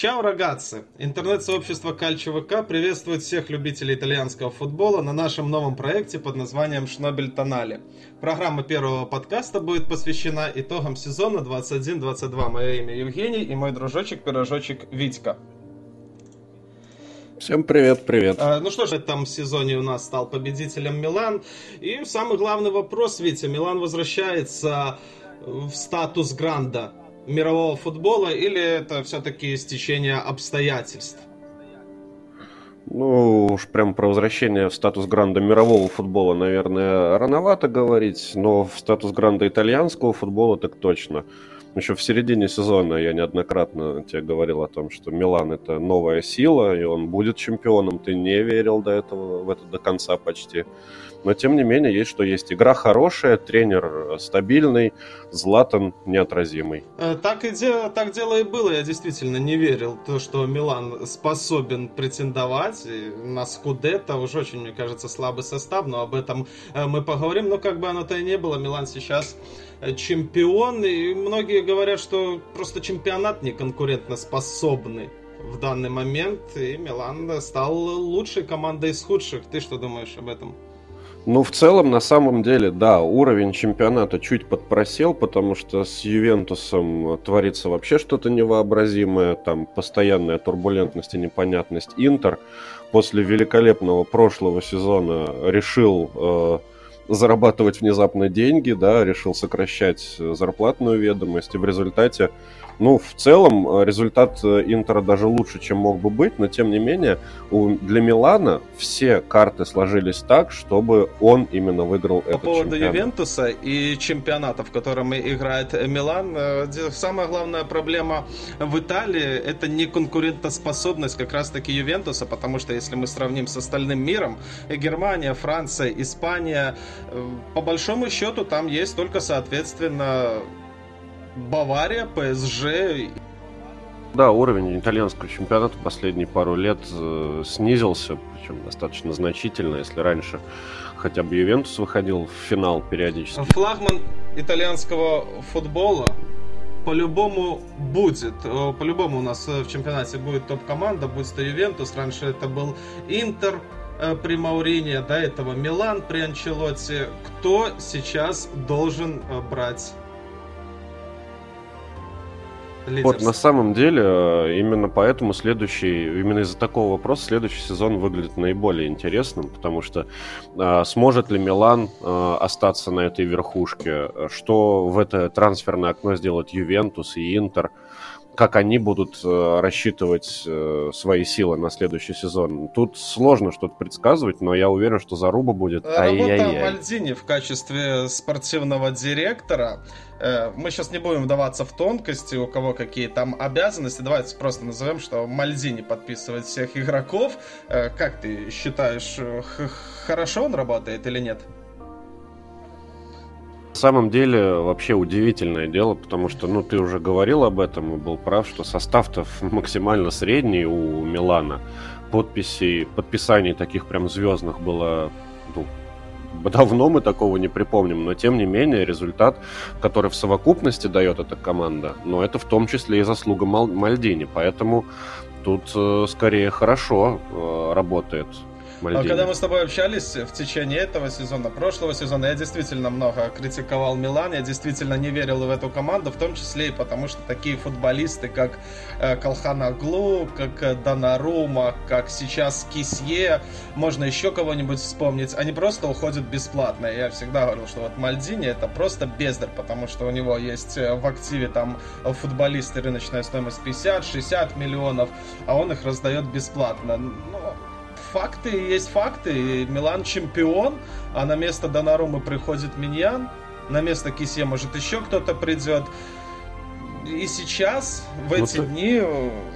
Чао, рогатцы! Интернет-сообщество Кальчо ВК приветствует всех любителей итальянского футбола на нашем новом проекте под названием «Шнобель Тонали». Программа первого подкаста будет посвящена итогам сезона 21-22. Мое имя Евгений и мой дружочек-пирожочек Витька. Всем привет, привет. А, ну что ж, в этом сезоне у нас стал победителем Милан. И самый главный вопрос, Витя, Милан возвращается в статус гранда мирового футбола или это все-таки стечение обстоятельств? Ну, уж прям про возвращение в статус гранда мирового футбола, наверное, рановато говорить, но в статус гранда итальянского футбола так точно. Еще в середине сезона я неоднократно тебе говорил о том, что Милан это новая сила, и он будет чемпионом. Ты не верил до этого, в это до конца почти. Но тем не менее, есть что есть. Игра хорошая, тренер стабильный, Златан неотразимый. Э, так, и де, так дело и было. Я действительно не верил, то, что Милан способен претендовать на Скудетто. Уж очень, мне кажется, слабый состав, но об этом э, мы поговорим. Но как бы оно-то и не было, Милан сейчас э, чемпион. И многие говорят, что просто чемпионат не конкурентно способный в данный момент. И Милан стал лучшей командой из худших. Ты что думаешь об этом? Ну, в целом, на самом деле, да, уровень чемпионата чуть подпросел, потому что с Ювентусом творится вообще что-то невообразимое, там постоянная турбулентность и непонятность. Интер после великолепного прошлого сезона решил э, зарабатывать внезапно деньги, да, решил сокращать зарплатную ведомость, и в результате ну, в целом, э, результат э, Интера даже лучше, чем мог бы быть, но тем не менее, у, для Милана все карты сложились так, чтобы он именно выиграл По этот поводу чемпионат. Ювентуса и чемпионата, в котором играет Милан, э, самая главная проблема в Италии это не конкурентоспособность как раз-таки Ювентуса, потому что если мы сравним с остальным миром, Германия, Франция, Испания, по большому счету там есть только, соответственно, Бавария, ПСЖ. Да, уровень итальянского чемпионата последние пару лет э, снизился, причем достаточно значительно, если раньше хотя бы Ювентус выходил в финал периодически. Флагман итальянского футбола по-любому будет. Э, по-любому у нас в чемпионате будет топ-команда, будь то Ювентус. Раньше это был Интер э, при Маурине, до этого Милан при Анчелотте. Кто сейчас должен э, брать лидерство. Вот на самом деле э, именно поэтому следующий, именно из-за такого вопроса следующий сезон выглядит наиболее интересным, потому что э, сможет ли Милан э, остаться на этой верхушке, что в это трансферное окно сделать Ювентус и Интер, как они будут э, рассчитывать э, свои силы на следующий сезон. Тут сложно что-то предсказывать, но я уверен, что заруба будет Работа Мальдини в качестве спортивного директора. Э, мы сейчас не будем вдаваться в тонкости, у кого какие там обязанности. Давайте просто назовем, что Мальдини подписывает всех игроков. Как ты считаешь, хорошо он работает или нет? На самом деле вообще удивительное дело, потому что, ну, ты уже говорил об этом и был прав, что состав-то максимально средний у Милана. Подписей, подписаний таких прям звездных было ну, давно мы такого не припомним, но тем не менее результат, который в совокупности дает эта команда, но это в том числе и заслуга Мальдини, поэтому тут э, скорее хорошо э, работает Мальдини. Когда мы с тобой общались в течение этого сезона, прошлого сезона, я действительно много критиковал Милан, я действительно не верил в эту команду, в том числе и потому, что такие футболисты, как э, Колханаглу, как э, Донарума, как сейчас Кисье, можно еще кого-нибудь вспомнить, они просто уходят бесплатно. Я всегда говорил, что вот Мальдини это просто бездарь, потому что у него есть э, в активе там футболисты рыночная стоимость 50-60 миллионов, а он их раздает бесплатно. Ну, факты есть факты. Милан чемпион, а на место Донарумы приходит Миньян, на место Кисе может еще кто-то придет. И сейчас, в эти ну, дни,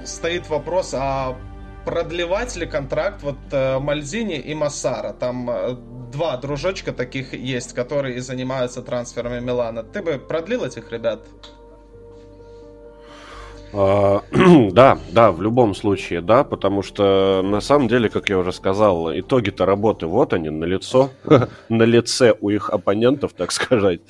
стоит вопрос, а продлевать ли контракт вот э, Мальзини и Массара? Там э, два дружочка таких есть, которые занимаются трансферами Милана. Ты бы продлил этих ребят? А, да, да, в любом случае, да, потому что на самом деле, как я уже сказал, итоги-то работы вот они, на лицо, на лице у их оппонентов, так сказать.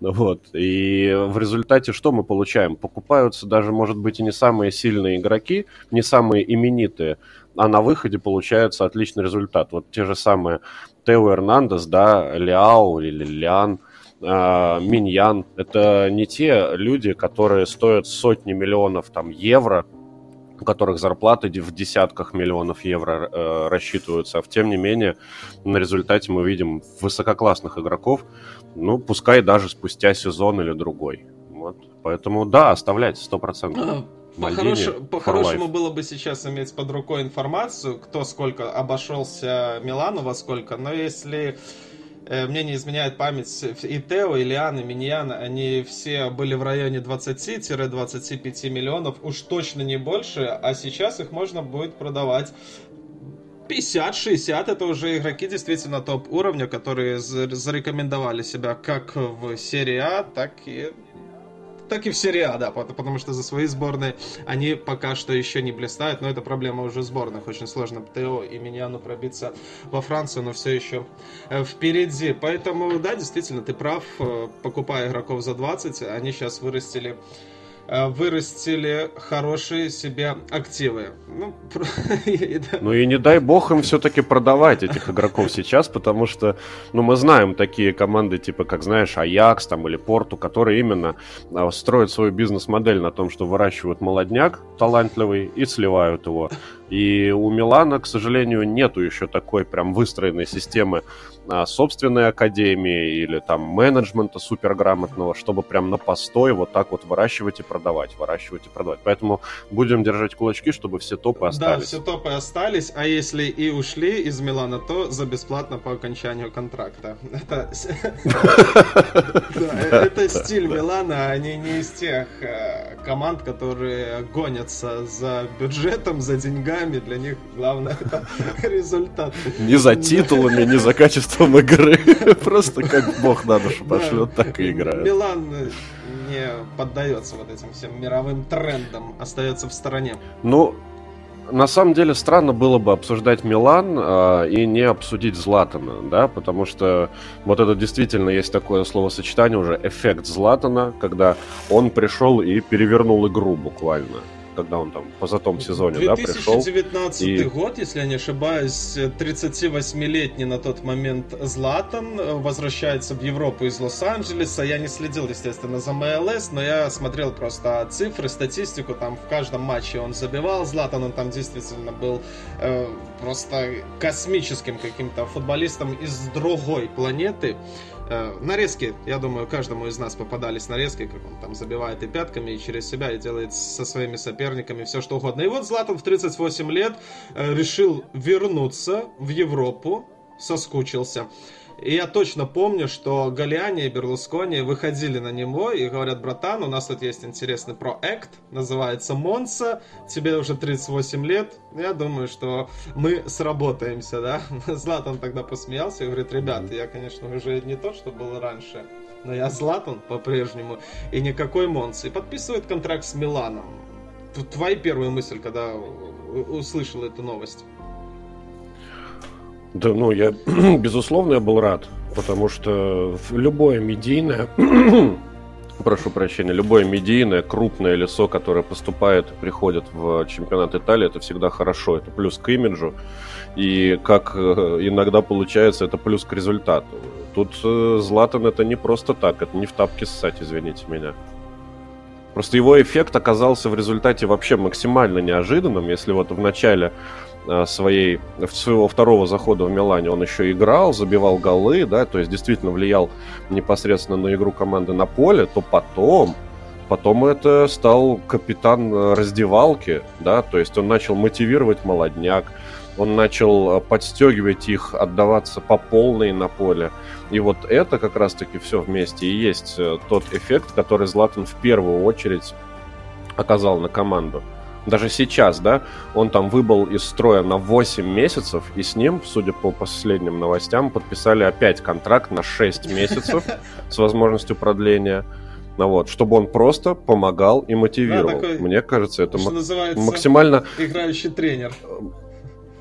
Вот. И в результате что мы получаем? Покупаются даже, может быть, и не самые сильные игроки, не самые именитые, а на выходе получается отличный результат. Вот те же самые Тео Эрнандес, да, Ляо или Лян, э, Миньян. Это не те люди, которые стоят сотни миллионов там, евро, у которых зарплаты в десятках миллионов евро э, рассчитываются. А тем не менее, на результате мы видим высококлассных игроков, ну, пускай даже спустя сезон или другой. Вот. Поэтому да, оставлять 100%. По-хорош... По-хорошему было бы сейчас иметь под рукой информацию, кто сколько обошелся Милану во сколько, но если мне не изменяет память, и Тео, и Лиан, и Миньян, они все были в районе 20-25 миллионов, уж точно не больше, а сейчас их можно будет продавать. 50-60 это уже игроки действительно топ уровня, которые зарекомендовали себя как в серии А, так и так и в серии да, потому что за свои сборные они пока что еще не блистают, но это проблема уже сборных. Очень сложно Тео и Миньяну пробиться во Францию, но все еще э, впереди. Поэтому, да, действительно, ты прав, э, покупая игроков за 20, они сейчас вырастили вырастили хорошие себе активы. Ну, ну и не дай бог им все-таки продавать этих игроков сейчас, потому что, ну, мы знаем такие команды, типа, как, знаешь, Аякс там или Порту, которые именно а, строят свою бизнес-модель на том, что выращивают молодняк талантливый и сливают его. И у Милана, к сожалению, нету еще такой прям выстроенной системы а, собственной академии или там менеджмента суперграмотного, чтобы прям на постой вот так вот выращивать и продавать, выращивать и продавать. Поэтому будем держать кулачки, чтобы все топы остались. Да, все топы остались, а если и ушли из Милана, то за бесплатно по окончанию контракта. Это это стиль Милана, они не из тех э, команд, которые гонятся за бюджетом, за деньгами, для них главное результат. Не за титулами, не за качеством игры. Просто как бог на душу пошлет, так и играет. Милан не поддается вот этим всем мировым трендам, остается в стороне. Ну, на самом деле странно было бы обсуждать Милан э, и не обсудить Златана, да, потому что вот это действительно есть такое словосочетание уже эффект Златана, когда он пришел и перевернул игру буквально когда он там по затом сезоне, 2019 да, пришел. 2019 и... год, если я не ошибаюсь, 38-летний на тот момент Златан э, возвращается в Европу из Лос-Анджелеса. Я не следил, естественно, за МЛС, но я смотрел просто цифры, статистику, там в каждом матче он забивал. Златан, он там действительно был э, просто космическим каким-то футболистом из другой планеты. Э, нарезки, я думаю, каждому из нас попадались нарезки, как он там забивает и пятками, и через себя, и делает со своими соперниками все что угодно. И вот Златан в 38 лет э, решил вернуться в Европу, соскучился. И я точно помню, что Галиани и Берлускони выходили на него и говорят, братан, у нас тут есть интересный проект, называется Монса, тебе уже 38 лет, я думаю, что мы сработаемся, да. Златан тогда посмеялся и говорит, ребят, я, конечно, уже не то, что был раньше, но я Златан по-прежнему, и никакой Монс. И подписывает контракт с Миланом. Твоя первая мысль, когда услышал эту новость? Да, ну, я, безусловно, я был рад, потому что любое медийное, прошу прощения, любое медийное, крупное лицо, которое поступает, приходит в чемпионат Италии, это всегда хорошо, это плюс к имиджу, и как э, иногда получается, это плюс к результату. Тут э, Златан это не просто так, это не в тапке ссать, извините меня. Просто его эффект оказался в результате вообще максимально неожиданным, если вот в начале Э, своей, своего второго захода в Милане он еще играл, забивал голы, да, то есть действительно влиял непосредственно на игру команды на поле, то потом, потом это стал капитан раздевалки, да, то есть он начал мотивировать молодняк, он начал э, подстегивать их, отдаваться по полной на поле. И вот это как раз-таки все вместе и есть э, тот эффект, который Златан в первую очередь оказал на команду даже сейчас, да, он там выбыл из строя на 8 месяцев, и с ним, судя по последним новостям, подписали опять контракт на 6 месяцев с возможностью продления. Ну вот, чтобы он просто помогал и мотивировал. Да, такой, Мне кажется, это м- максимально... Играющий тренер.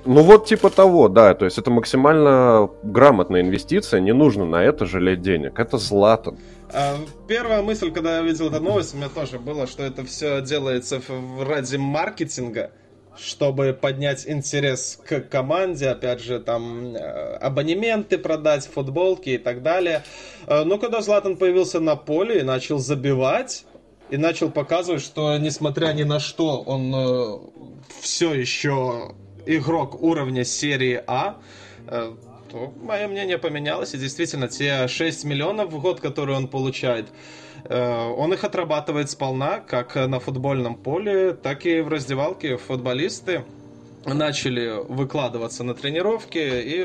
Ну вот типа того, да, то есть это максимально грамотная инвестиция, не нужно на это жалеть денег. Это Златан. А, первая мысль, когда я видел эту новость, у меня тоже было, что это все делается ради маркетинга, чтобы поднять интерес к команде, опять же, там, э, абонементы продать, футболки и так далее. Э, но когда Златан появился на поле и начал забивать, и начал показывать, что несмотря ни на что, он э, все еще игрок уровня серии А, э, то мое мнение поменялось, и действительно, те 6 миллионов в год, которые он получает, э, он их отрабатывает сполна, как на футбольном поле, так и в раздевалке. Футболисты начали выкладываться на тренировки, и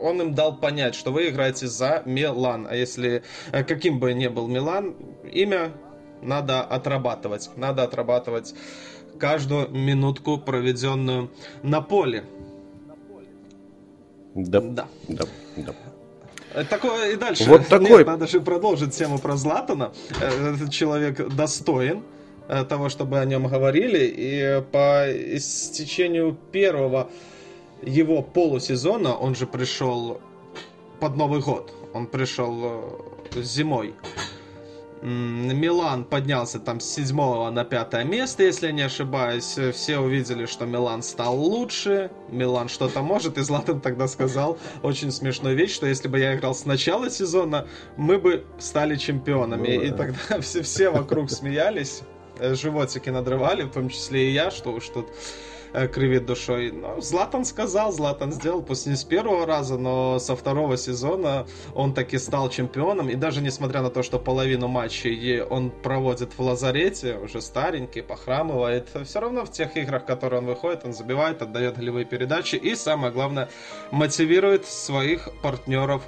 он им дал понять, что вы играете за Милан. А если э, каким бы ни был Милан, имя надо отрабатывать. Надо отрабатывать каждую минутку, проведенную на поле. Да. Да. Да. да. Э, такое и дальше. Вот такой. Нет, надо же продолжить тему про Златана. Э, этот человек достоин э, того, чтобы о нем говорили. И по истечению первого его полусезона, он же пришел под Новый год. Он пришел зимой. Милан поднялся там с седьмого на пятое место, если я не ошибаюсь. Все увидели, что Милан стал лучше, Милан что-то может, и Златан тогда сказал очень смешную вещь, что если бы я играл с начала сезона, мы бы стали чемпионами. Ну, и тогда все, все вокруг смеялись, э, животики надрывали, в том числе и я, что уж тут Э, кривит душой. Но Златан сказал, Златан сделал, пусть не с первого раза, но со второго сезона он таки стал чемпионом. И даже несмотря на то, что половину матчей он проводит в лазарете, уже старенький, похрамывает, все равно в тех играх, в которые он выходит, он забивает, отдает голевые передачи и, самое главное, мотивирует своих партнеров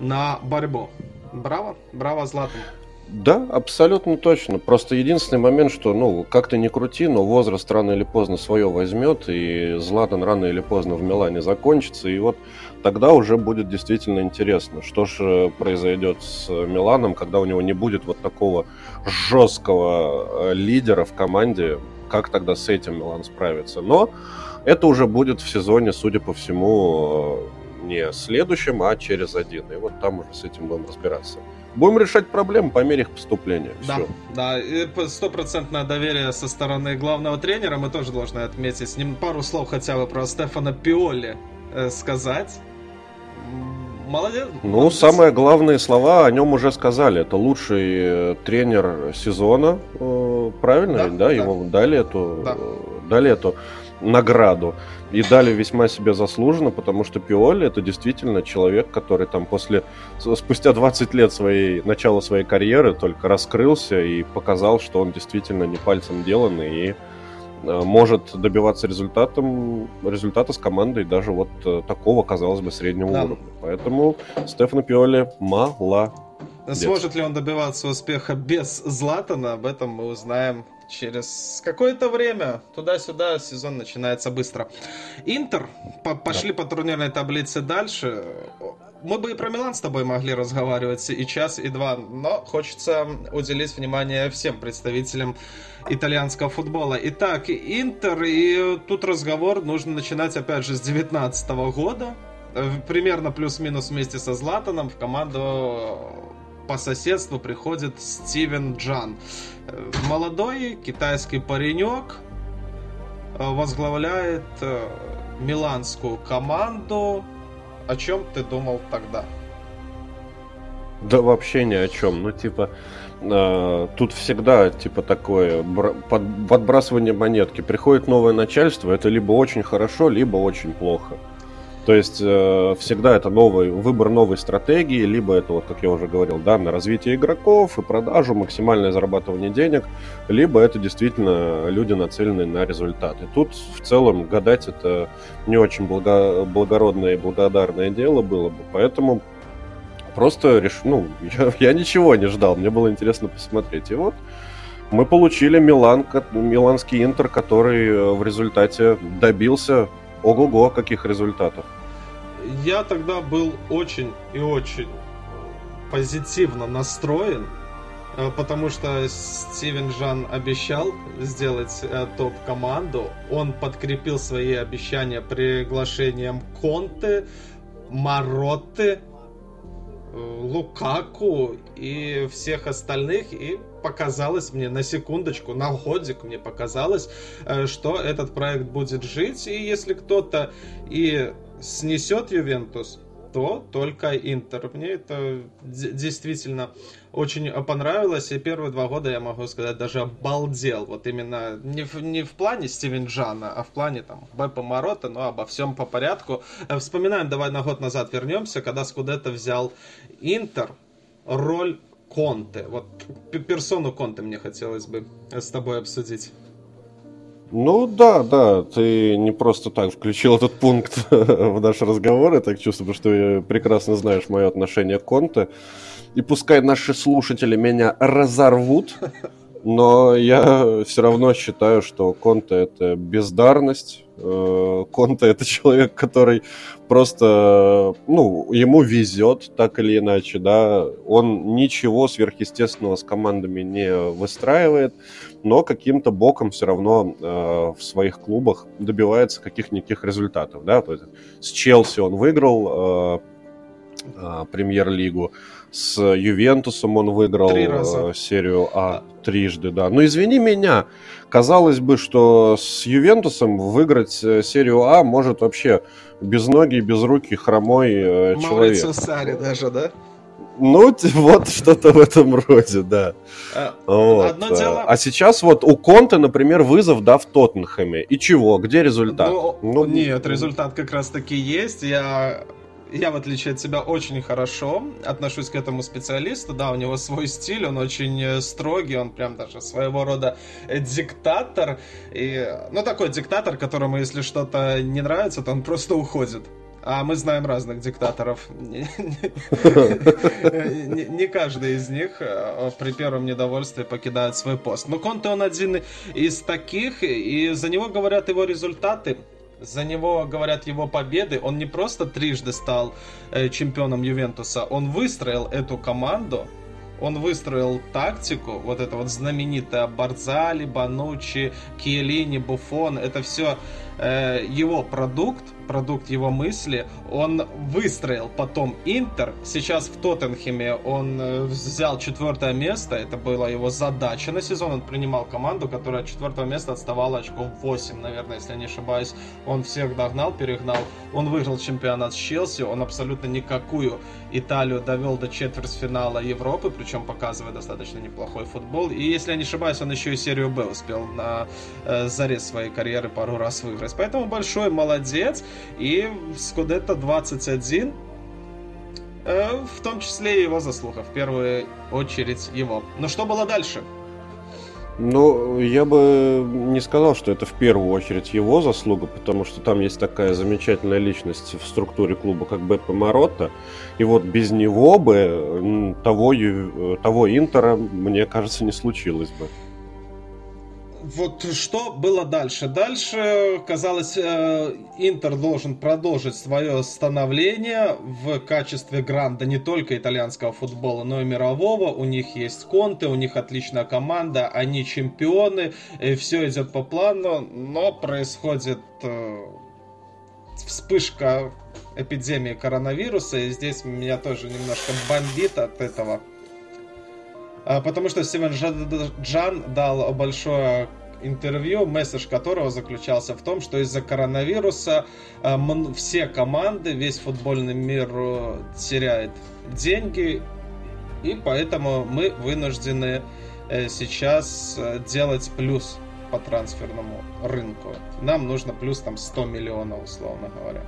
на борьбу. Браво, браво, Златан. Да, абсолютно точно. Просто единственный момент, что, ну, как-то не крути, но возраст рано или поздно свое возьмет, и Златан рано или поздно в Милане закончится, и вот тогда уже будет действительно интересно, что же произойдет с Миланом, когда у него не будет вот такого жесткого э, лидера в команде, как тогда с этим Милан справится. Но это уже будет в сезоне, судя по всему, э, не следующем, а через один. И вот там уже с этим будем разбираться. Будем решать проблемы по мере их поступления. Да, Все. да, и стопроцентное доверие со стороны главного тренера мы тоже должны отметить. С ним пару слов хотя бы про Стефана Пиоли э, сказать. Молодец. Ну, молодец. самые главные слова о нем уже сказали. Это лучший э, тренер сезона, э, правильно? Да, да, да. ему дали эту, да. дали эту награду. И дали весьма себе заслуженно, потому что Пиоли это действительно человек, который там после, спустя 20 лет своей, начала своей карьеры только раскрылся и показал, что он действительно не пальцем деланный и э, может добиваться результатом, результата с командой даже вот э, такого, казалось бы, среднего да. уровня. Поэтому Стефано Пиоли мало. Сможет ли он добиваться успеха без Златана, об этом мы узнаем через какое-то время туда-сюда сезон начинается быстро. Интер по пошли да. по турнирной таблице дальше. Мы бы и про Милан с тобой могли разговаривать и час, и два, но хочется уделить внимание всем представителям итальянского футбола. Итак, Интер, и тут разговор нужно начинать опять же с 19 года. Примерно плюс-минус вместе со Златаном в команду по соседству приходит Стивен Джан. Э, молодой китайский паренек э, возглавляет э, миланскую команду. О чем ты думал тогда? Да вообще ни о чем. Ну, типа, тут всегда, типа, такое под- подбрасывание монетки. Приходит новое начальство, это либо очень хорошо, либо очень плохо. То есть э, всегда это новый выбор новой стратегии, либо это, вот как я уже говорил, да, на развитие игроков и продажу, максимальное зарабатывание денег, либо это действительно люди нацеленные на результаты. Тут в целом гадать это не очень благо, благородное и благодарное дело было бы, поэтому просто реш... ну, я, я ничего не ждал, мне было интересно посмотреть. И вот мы получили Милан, миланский Интер, который э, в результате добился Ого-го, каких результатов. Я тогда был очень и очень позитивно настроен, э, потому что Стивен Жан обещал сделать э, топ-команду. Он подкрепил свои обещания приглашением Конте, Маротты, Лукаку и всех остальных, и показалось мне на секундочку, на годик мне показалось, э, что этот проект будет жить, и если кто-то и снесет Ювентус, то только Интер. Мне это действительно очень понравилось, и первые два года, я могу сказать, даже обалдел. Вот именно не в, не в плане Стивен Джана, а в плане там Бепа Морота, но обо всем по порядку. Э, вспоминаем, давай на год назад вернемся, когда Скудетто взял Интер, роль Конте. Вот персону Конте мне хотелось бы с тобой обсудить. Ну да, да, ты не просто так включил этот пункт в наш разговор, я так чувствую, что прекрасно знаешь мое отношение к Конте. И пускай наши слушатели меня разорвут, но я все равно считаю, что Конте это бездарность. Э, Конте это человек, который просто, ну, ему везет так или иначе, да. Он ничего сверхъестественного с командами не выстраивает, но каким-то боком все равно э, в своих клубах добивается каких-никаких результатов, да. То есть с Челси он выиграл э, э, премьер-лигу, с Ювентусом он выиграл э, серию А трижды, да. Но извини меня, казалось бы, что с Ювентусом выиграть э, серию А может вообще без ноги, без руки, хромой э, человек. Сари даже, да? Ну, вот что-то в этом роде, да. А, вот. Одно дело... А сейчас вот у Конта, например, вызов, да, в Тоттенхэме. И чего? Где результат? Ну, ну, нет, результат как раз-таки есть. Я я, в отличие от тебя, очень хорошо отношусь к этому специалисту. Да, у него свой стиль, он очень э, строгий, он прям даже своего рода э, диктатор. И, ну, такой диктатор, которому, если что-то не нравится, то он просто уходит. А мы знаем разных диктаторов. Не каждый из них э, при первом недовольстве покидает свой пост. Но Конте он один из таких, и за него говорят его результаты. За него говорят его победы. Он не просто трижды стал э, чемпионом Ювентуса, он выстроил эту команду, он выстроил тактику, вот это вот знаменитое Барзали, Банучи, Киелини, Буфон, это все э, его продукт, продукт его мысли. Он выстроил потом Интер. Сейчас в Тоттенхеме он э, взял четвертое место. Это была его задача на сезон. Он принимал команду, которая от четвертого места отставала очков 8, наверное, если я не ошибаюсь. Он всех догнал, перегнал. Он выиграл чемпионат с Челси. Он абсолютно никакую Италию довел до четвертьфинала Европы, причем показывая достаточно неплохой футбол. И если я не ошибаюсь, он еще и серию Б успел на э, заре своей карьеры пару раз выиграть. Поэтому большой молодец. И Скудетто 21 э, в том числе и его заслуга, в первую очередь его. Но что было дальше? Ну, я бы не сказал, что это в первую очередь его заслуга, потому что там есть такая замечательная личность в структуре клуба, как Беппе Маротта. И вот без него бы того, того Интера, мне кажется, не случилось бы вот что было дальше? Дальше, казалось, э, Интер должен продолжить свое становление в качестве гранда не только итальянского футбола, но и мирового. У них есть конты, у них отличная команда, они чемпионы, все идет по плану, но происходит э, вспышка эпидемии коронавируса, и здесь меня тоже немножко бомбит от этого. А, потому что Стивен Джан дал большое интервью, месседж которого заключался в том, что из-за коронавируса а, все команды, весь футбольный мир э, теряет деньги, и поэтому мы вынуждены э, сейчас э, делать плюс по трансферному рынку. Нам нужно плюс там 100 миллионов, условно говоря.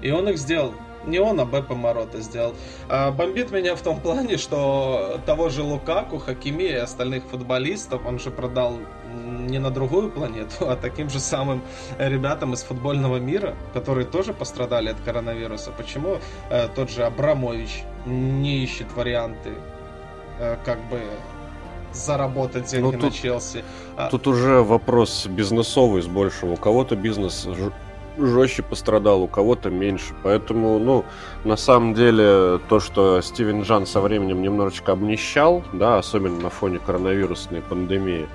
И он их сделал не он, а Беппе Морота сделал. А, бомбит меня в том плане, что того же Лукаку, Хакими и остальных футболистов он же продал не на другую планету, а таким же самым ребятам из футбольного мира, которые тоже пострадали от коронавируса. Почему э, тот же Абрамович не ищет варианты, э, как бы заработать деньги ну, тут, на Челси. А... Тут уже вопрос бизнесовый с большего. У кого-то бизнес жестче пострадал, у кого-то меньше. Поэтому, ну, на самом деле, то, что Стивен Джан со временем немножечко обнищал, да, особенно на фоне коронавирусной пандемии,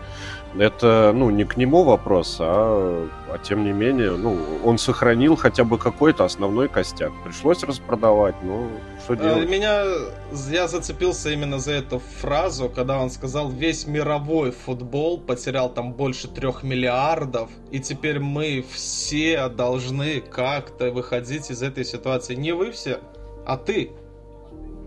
это, ну, не к нему вопрос, а, а тем не менее, ну, он сохранил хотя бы какой-то основной костяк. Пришлось распродавать, ну, что э, делать? Меня, я зацепился именно за эту фразу, когда он сказал, весь мировой футбол потерял там больше трех миллиардов, и теперь мы все должны как-то выходить из этой ситуации. Не вы все, а ты.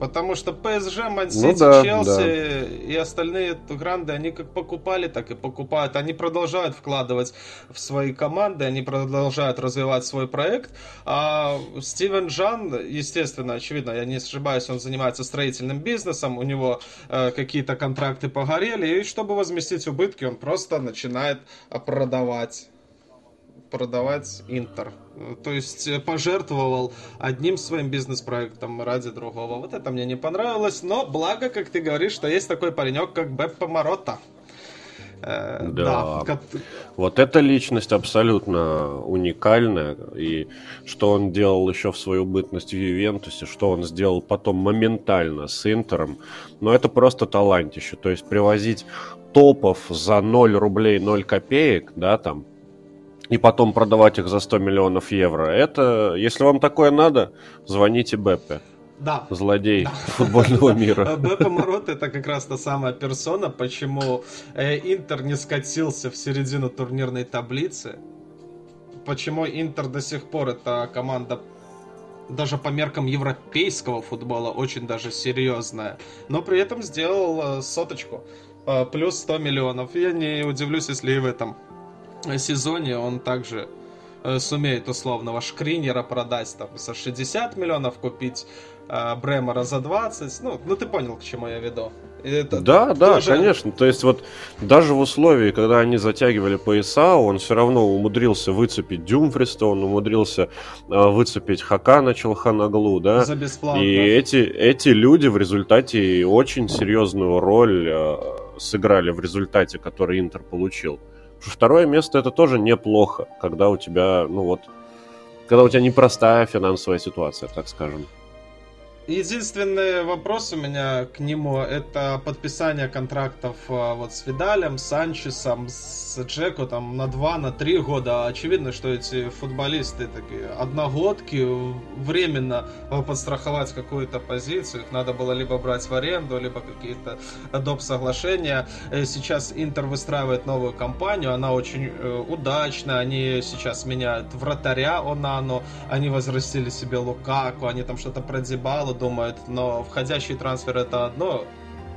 Потому что ПСЖ, Мансити, ну, да, Челси да. и остальные гранды, они как покупали, так и покупают. Они продолжают вкладывать в свои команды, они продолжают развивать свой проект. А Стивен Джан, естественно, очевидно, я не ошибаюсь, он занимается строительным бизнесом, у него э, какие-то контракты погорели, и чтобы возместить убытки, он просто начинает продавать продавать Интер. То есть э, пожертвовал одним своим бизнес-проектом ради другого. Вот это мне не понравилось, но благо, как ты говоришь, что есть такой паренек, как Беппа Морота. Э, да. да. Вот эта личность абсолютно уникальная. И что он делал еще в свою бытность в Ювентусе, что он сделал потом моментально с Интером. Но это просто талантище. То есть привозить топов за 0 рублей 0 копеек, да, там, и потом продавать их за 100 миллионов евро. Это, если вам такое надо, звоните Беппе. Да. Злодей да. футбольного мира. Беппе Морот это как раз та самая персона, почему э, Интер не скатился в середину турнирной таблицы. Почему Интер до сих пор это команда даже по меркам европейского футбола очень даже серьезная. Но при этом сделал соточку. Э, плюс 100 миллионов. Я не удивлюсь, если и в этом сезоне он также э, сумеет условного шкринера продать там за 60 миллионов, купить э, Бремера за 20. Ну, ну ты понял, к чему я веду. Это да, да, тоже... конечно. То есть вот даже в условии, когда они затягивали пояса, он все равно умудрился выцепить Дюмфриста, он умудрился э, выцепить Хакана Челханаглу, да. За бесплатно. И эти, эти люди в результате очень серьезную роль э, сыграли в результате, который Интер получил. Второе место это тоже неплохо, когда у тебя, ну вот, когда у тебя непростая финансовая ситуация, так скажем. Единственный вопрос у меня к нему это подписание контрактов а, вот с Видалем, Санчесом, с Джеку там на 2, на 3 года. Очевидно, что эти футболисты такие одногодки, временно подстраховать какую-то позицию. Их надо было либо брать в аренду, либо какие-то доп. соглашения. Э, сейчас Интер выстраивает новую компанию, она очень э, удачная. Они сейчас меняют вратаря Онану, они возрастили себе Лукаку, они там что-то про Дебалу думают, но входящий трансфер это одно,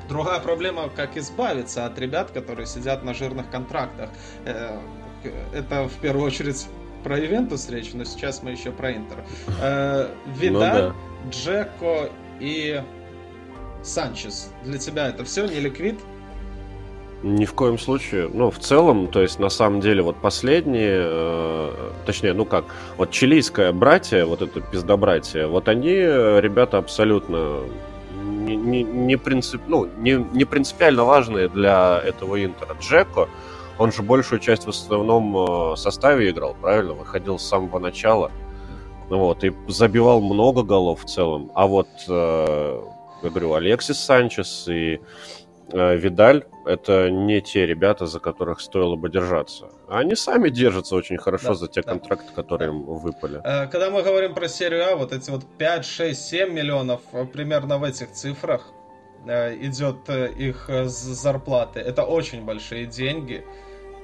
Другая проблема, как избавиться от ребят, которые сидят на жирных контрактах. Э, это в первую очередь про Ивентус речь, но сейчас мы еще про Интер. Э, Видаль, ну, да. Джеко и Санчес. Для тебя это все не ликвид? Ни в коем случае. Ну, в целом, то есть, на самом деле, вот последние, э, точнее, ну как, вот чилийское братье, вот это пиздобратье, вот они, ребята, абсолютно не, не, не, принцип, ну, не, не принципиально важные для этого Интера. Джеко, он же большую часть в основном э, составе играл, правильно? Выходил с самого начала. Вот, и забивал много голов в целом. А вот, э, я говорю, Алексис Санчес и Э, Видаль — это не те ребята, за которых стоило бы держаться. Они сами держатся очень хорошо да, за те да. контракты, которые да. им выпали. Э, когда мы говорим про серию А, вот эти вот 5, 6, 7 миллионов, э, примерно в этих цифрах идет их зарплаты. Это очень большие деньги.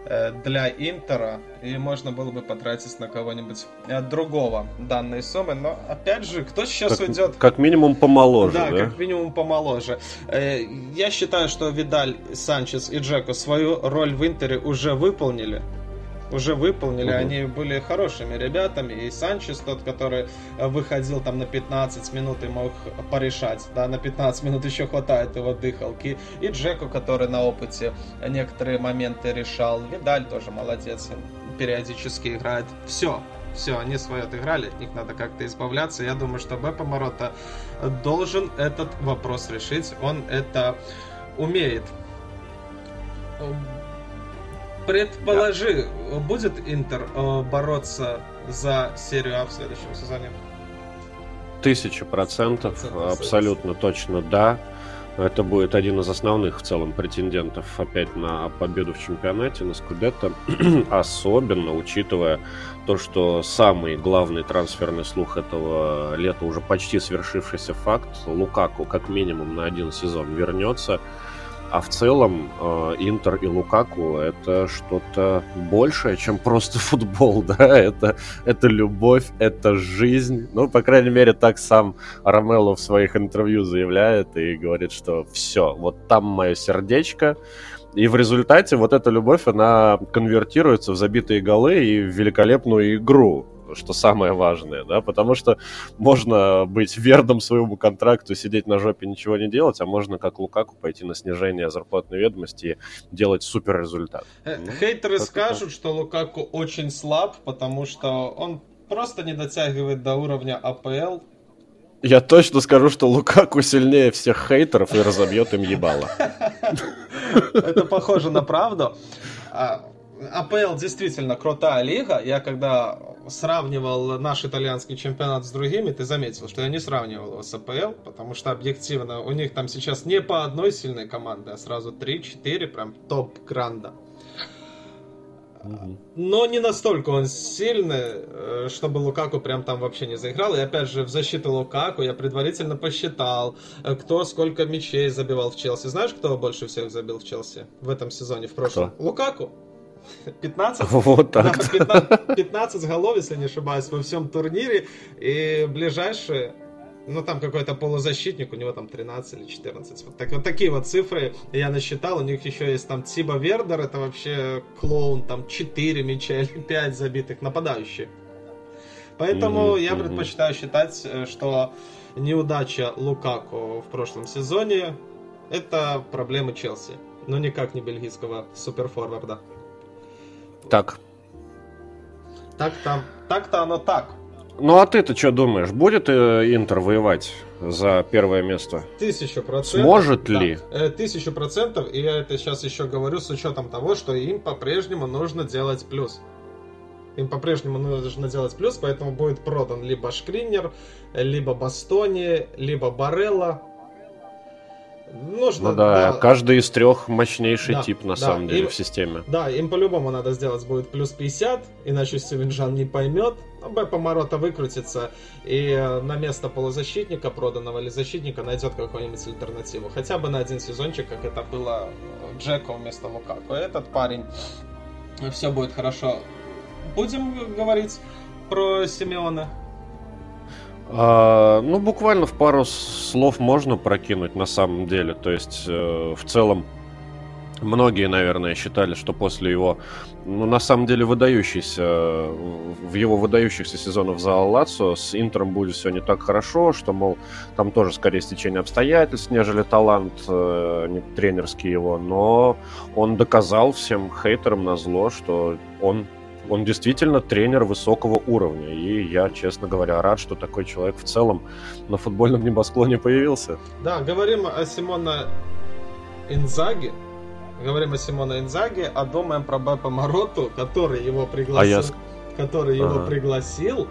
Э, для Интера, и можно было бы потратить на кого-нибудь э, другого данной суммы. Но опять же, кто сейчас как, уйдет? Как минимум помоложе. Да, да, как минимум помоложе. Э, я считаю, что Видаль, Санчес и Джеко свою роль в Интере уже выполнили уже выполнили. Угу. Они были хорошими ребятами. И Санчес, тот, который э, выходил там на 15 минут и мог порешать. Да, на 15 минут еще хватает его дыхалки. И Джеку, который на опыте некоторые моменты решал. Видаль тоже молодец. Периодически играет. Все, все, они свое отыграли, от них надо как-то избавляться. Я думаю, что Бепа Морота должен этот вопрос решить. Он это умеет Предположи, да. будет Интер э, бороться за серию А в следующем сезоне? Тысяча процентов, абсолютно точно да. Это будет один из основных в целом претендентов опять на победу в чемпионате, на Скудетто. Особенно учитывая то, что самый главный трансферный слух этого лета уже почти свершившийся факт. Лукаку как минимум на один сезон вернется. А в целом э, Интер и Лукаку это что-то большее, чем просто футбол, да, это, это любовь, это жизнь. Ну, по крайней мере, так сам Ромело в своих интервью заявляет и говорит, что все, вот там мое сердечко, и в результате вот эта любовь, она конвертируется в забитые голы и в великолепную игру что самое важное, да, потому что можно быть верным своему контракту, сидеть на жопе, ничего не делать, а можно, как Лукаку, пойти на снижение зарплатной ведомости и делать супер результат. Э, ну, Хейтеры скажут, это... что Лукаку очень слаб, потому что он просто не дотягивает до уровня АПЛ, я точно скажу, что Лукаку сильнее всех хейтеров и разобьет им ебало. Это похоже на правду. АПЛ действительно крутая лига. Я когда сравнивал наш итальянский чемпионат с другими, ты заметил, что я не сравнивал его с АПЛ, потому что объективно у них там сейчас не по одной сильной команде, а сразу 3-4 прям топ-гранда. Но не настолько он сильный, э, чтобы Лукаку прям там вообще не заиграл. И опять же, в защиту Лукаку я предварительно посчитал, э, кто сколько мячей забивал в Челси. Знаешь, кто больше всех забил в Челси в этом сезоне, в прошлом? Кто? Лукаку. 15? Вот так. Да, 15, 15 голов, если не ошибаюсь, во всем турнире. И ближайшие ну, там какой-то полузащитник, у него там 13 или 14. Вот, так, вот такие вот цифры я насчитал. У них еще есть там Тиба Вердер, это вообще клоун, там 4 мяча или 5 забитых нападающие. Поэтому mm-hmm. я предпочитаю считать, э, что неудача Лукаку в прошлом сезоне это проблемы Челси, но никак не бельгийского суперфорварда. Так. Так-то, так-то оно так. Ну а ты-то что думаешь, будет э, Интер воевать за первое место? Тысячу процентов. Сможет да. ли? Э, тысячу процентов, и я это сейчас еще говорю с учетом того, что им по-прежнему нужно делать плюс. Им по-прежнему нужно делать плюс, поэтому будет продан либо Шкринер, либо Бастони, либо Барелла, Нужно, ну да, да, каждый из трех мощнейший да, тип на да, самом деле им, в системе. Да, им по-любому надо сделать будет плюс 50, иначе Севинджан не поймет. Ну, Б Помарота выкрутится и э, на место полузащитника проданного или защитника найдет какую-нибудь альтернативу. Хотя бы на один сезончик, как это было Джеко вместо Лукаку. Этот парень, все будет хорошо. Будем говорить про Симеона. А, ну, буквально в пару слов можно прокинуть на самом деле. То есть, э, в целом, многие, наверное, считали, что после его, ну, на самом деле, выдающийся, в его выдающихся сезонов за Лацо с Интером будет все не так хорошо, что, мол, там тоже скорее стечение обстоятельств, нежели талант э, не тренерский его, но он доказал всем хейтерам на зло, что он он действительно тренер высокого уровня. И я, честно говоря, рад, что такой человек в целом на футбольном небосклоне появился. Да, говорим о Симона Инзаге. Говорим о Симона Инзаге, а думаем про Бепа Мароту, который его пригласил. А я... Который его ага. пригласил.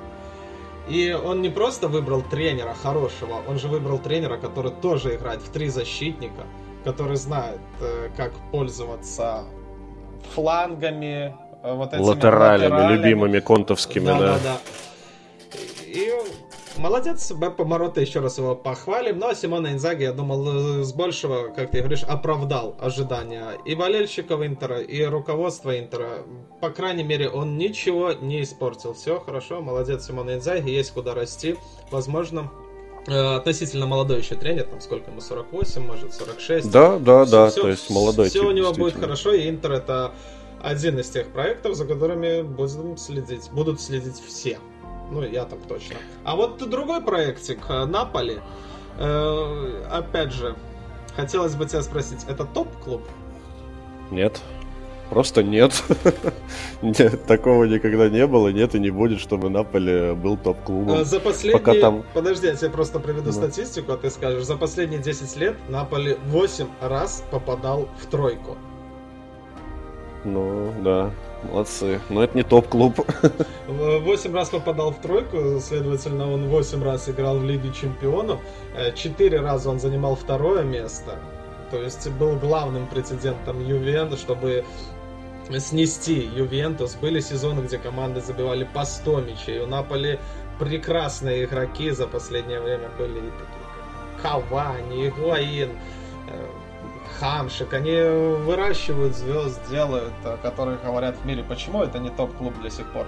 И он не просто выбрал тренера хорошего, он же выбрал тренера, который тоже играет в три защитника, который знает, э, как пользоваться флангами, вот этими латералями, латералями. любимыми контовскими, да. Да, да. И молодец, Беппо Морота, еще раз его похвалим. Но Симона Инзаги, я думал, с большего, как ты говоришь, оправдал ожидания и болельщиков Интера, и руководства Интера. По крайней мере, он ничего не испортил. Все хорошо, молодец Симона Инзаги, есть куда расти. Возможно, э, относительно молодой еще тренер, там сколько ему, 48, может, 46. Да, да, все, да, все, то есть молодой Все тип, у него будет хорошо, и Интер это один из тех проектов, за которыми будем следить, будут следить все. Ну, я так точно. А вот другой проектик, э, Наполи. Э, опять же, хотелось бы тебя спросить, это топ-клуб? Нет. Просто нет. нет. Такого никогда не было, нет и не будет, чтобы Наполе был топ-клубом. Э, за последние... Пока там... Подожди, я тебе просто приведу ну. статистику, а ты скажешь. За последние 10 лет Наполе 8 раз попадал в тройку. Ну, да, молодцы. Но это не топ-клуб. Восемь раз попадал в тройку, следовательно, он восемь раз играл в Лиге Чемпионов. Э, четыре раза он занимал второе место. То есть был главным прецедентом Ювен, чтобы снести Ювентус. Были сезоны, где команды забивали по 100 мячей. У Наполи прекрасные игроки за последнее время были такие Кавани, Игуаин, э, Хамшик. Они выращивают звезд, делают, которые говорят в мире. Почему это не топ-клуб до сих пор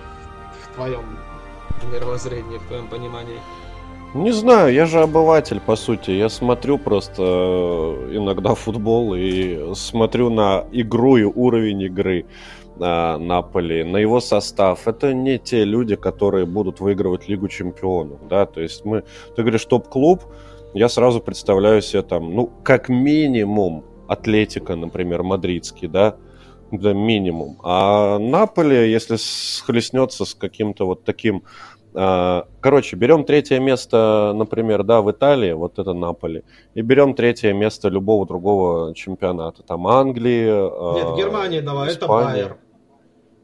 в твоем мировоззрении, в твоем понимании? Не знаю, я же обыватель, по сути. Я смотрю просто э, иногда футбол и смотрю на игру и уровень игры на Наполи, на его состав. Это не те люди, которые будут выигрывать Лигу Чемпионов, да, то есть мы, ты говоришь топ-клуб, я сразу представляю себе там, ну, как минимум Атлетика, например, мадридский, да, да, минимум. А Наполе, если схлестнется с каким-то вот таким а, короче, берем третье место, например, да, в Италии, вот это Наполи, и берем третье место любого другого чемпионата, там Англии. А, Нет, Германии давай, Испании. это Байер.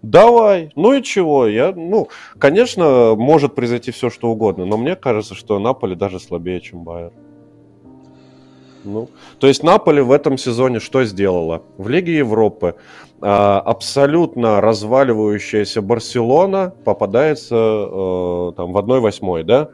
Давай, ну и чего? Я, ну, конечно, может произойти все, что угодно, но мне кажется, что Наполи даже слабее, чем Байер. Ну, то есть Наполи в этом сезоне что сделала? В Лиге Европы а, абсолютно разваливающаяся Барселона попадается э, там в 1-8, да?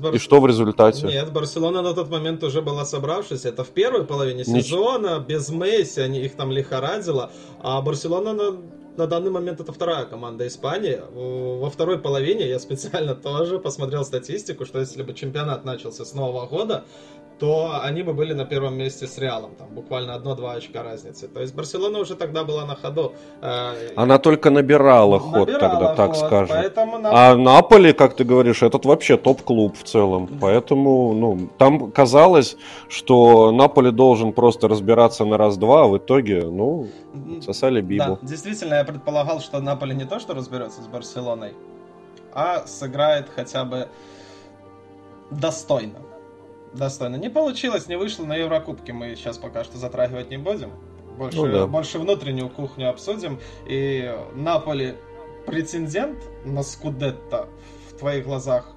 Бар... И что в результате? Нет, Барселона на тот момент уже была собравшись. Это в первой половине сезона, Нич... без Месси, они их там лихорадило. А Барселона на, на данный момент это вторая команда Испании. Во второй половине я специально тоже посмотрел статистику, что если бы чемпионат начался с Нового года, то они бы были на первом месте с Реалом. Там буквально одно-два очка разницы. То есть Барселона уже тогда была на ходу. Э, Она только набирала, набирала ход тогда, так ход, скажем. Поэтому Нап... А Наполи, как ты говоришь, этот вообще топ-клуб в целом. Поэтому, ну, там казалось, что Наполи должен просто разбираться на раз-два, а в итоге, ну, сосали Бибу. Да, действительно, я предполагал, что Наполи не то, что разберется с Барселоной, а сыграет хотя бы достойно достойно. Не получилось, не вышло на Еврокубке. Мы сейчас пока что затрагивать не будем. Больше, ну, да. больше внутреннюю кухню обсудим. И Наполи претендент на Скудетто в твоих глазах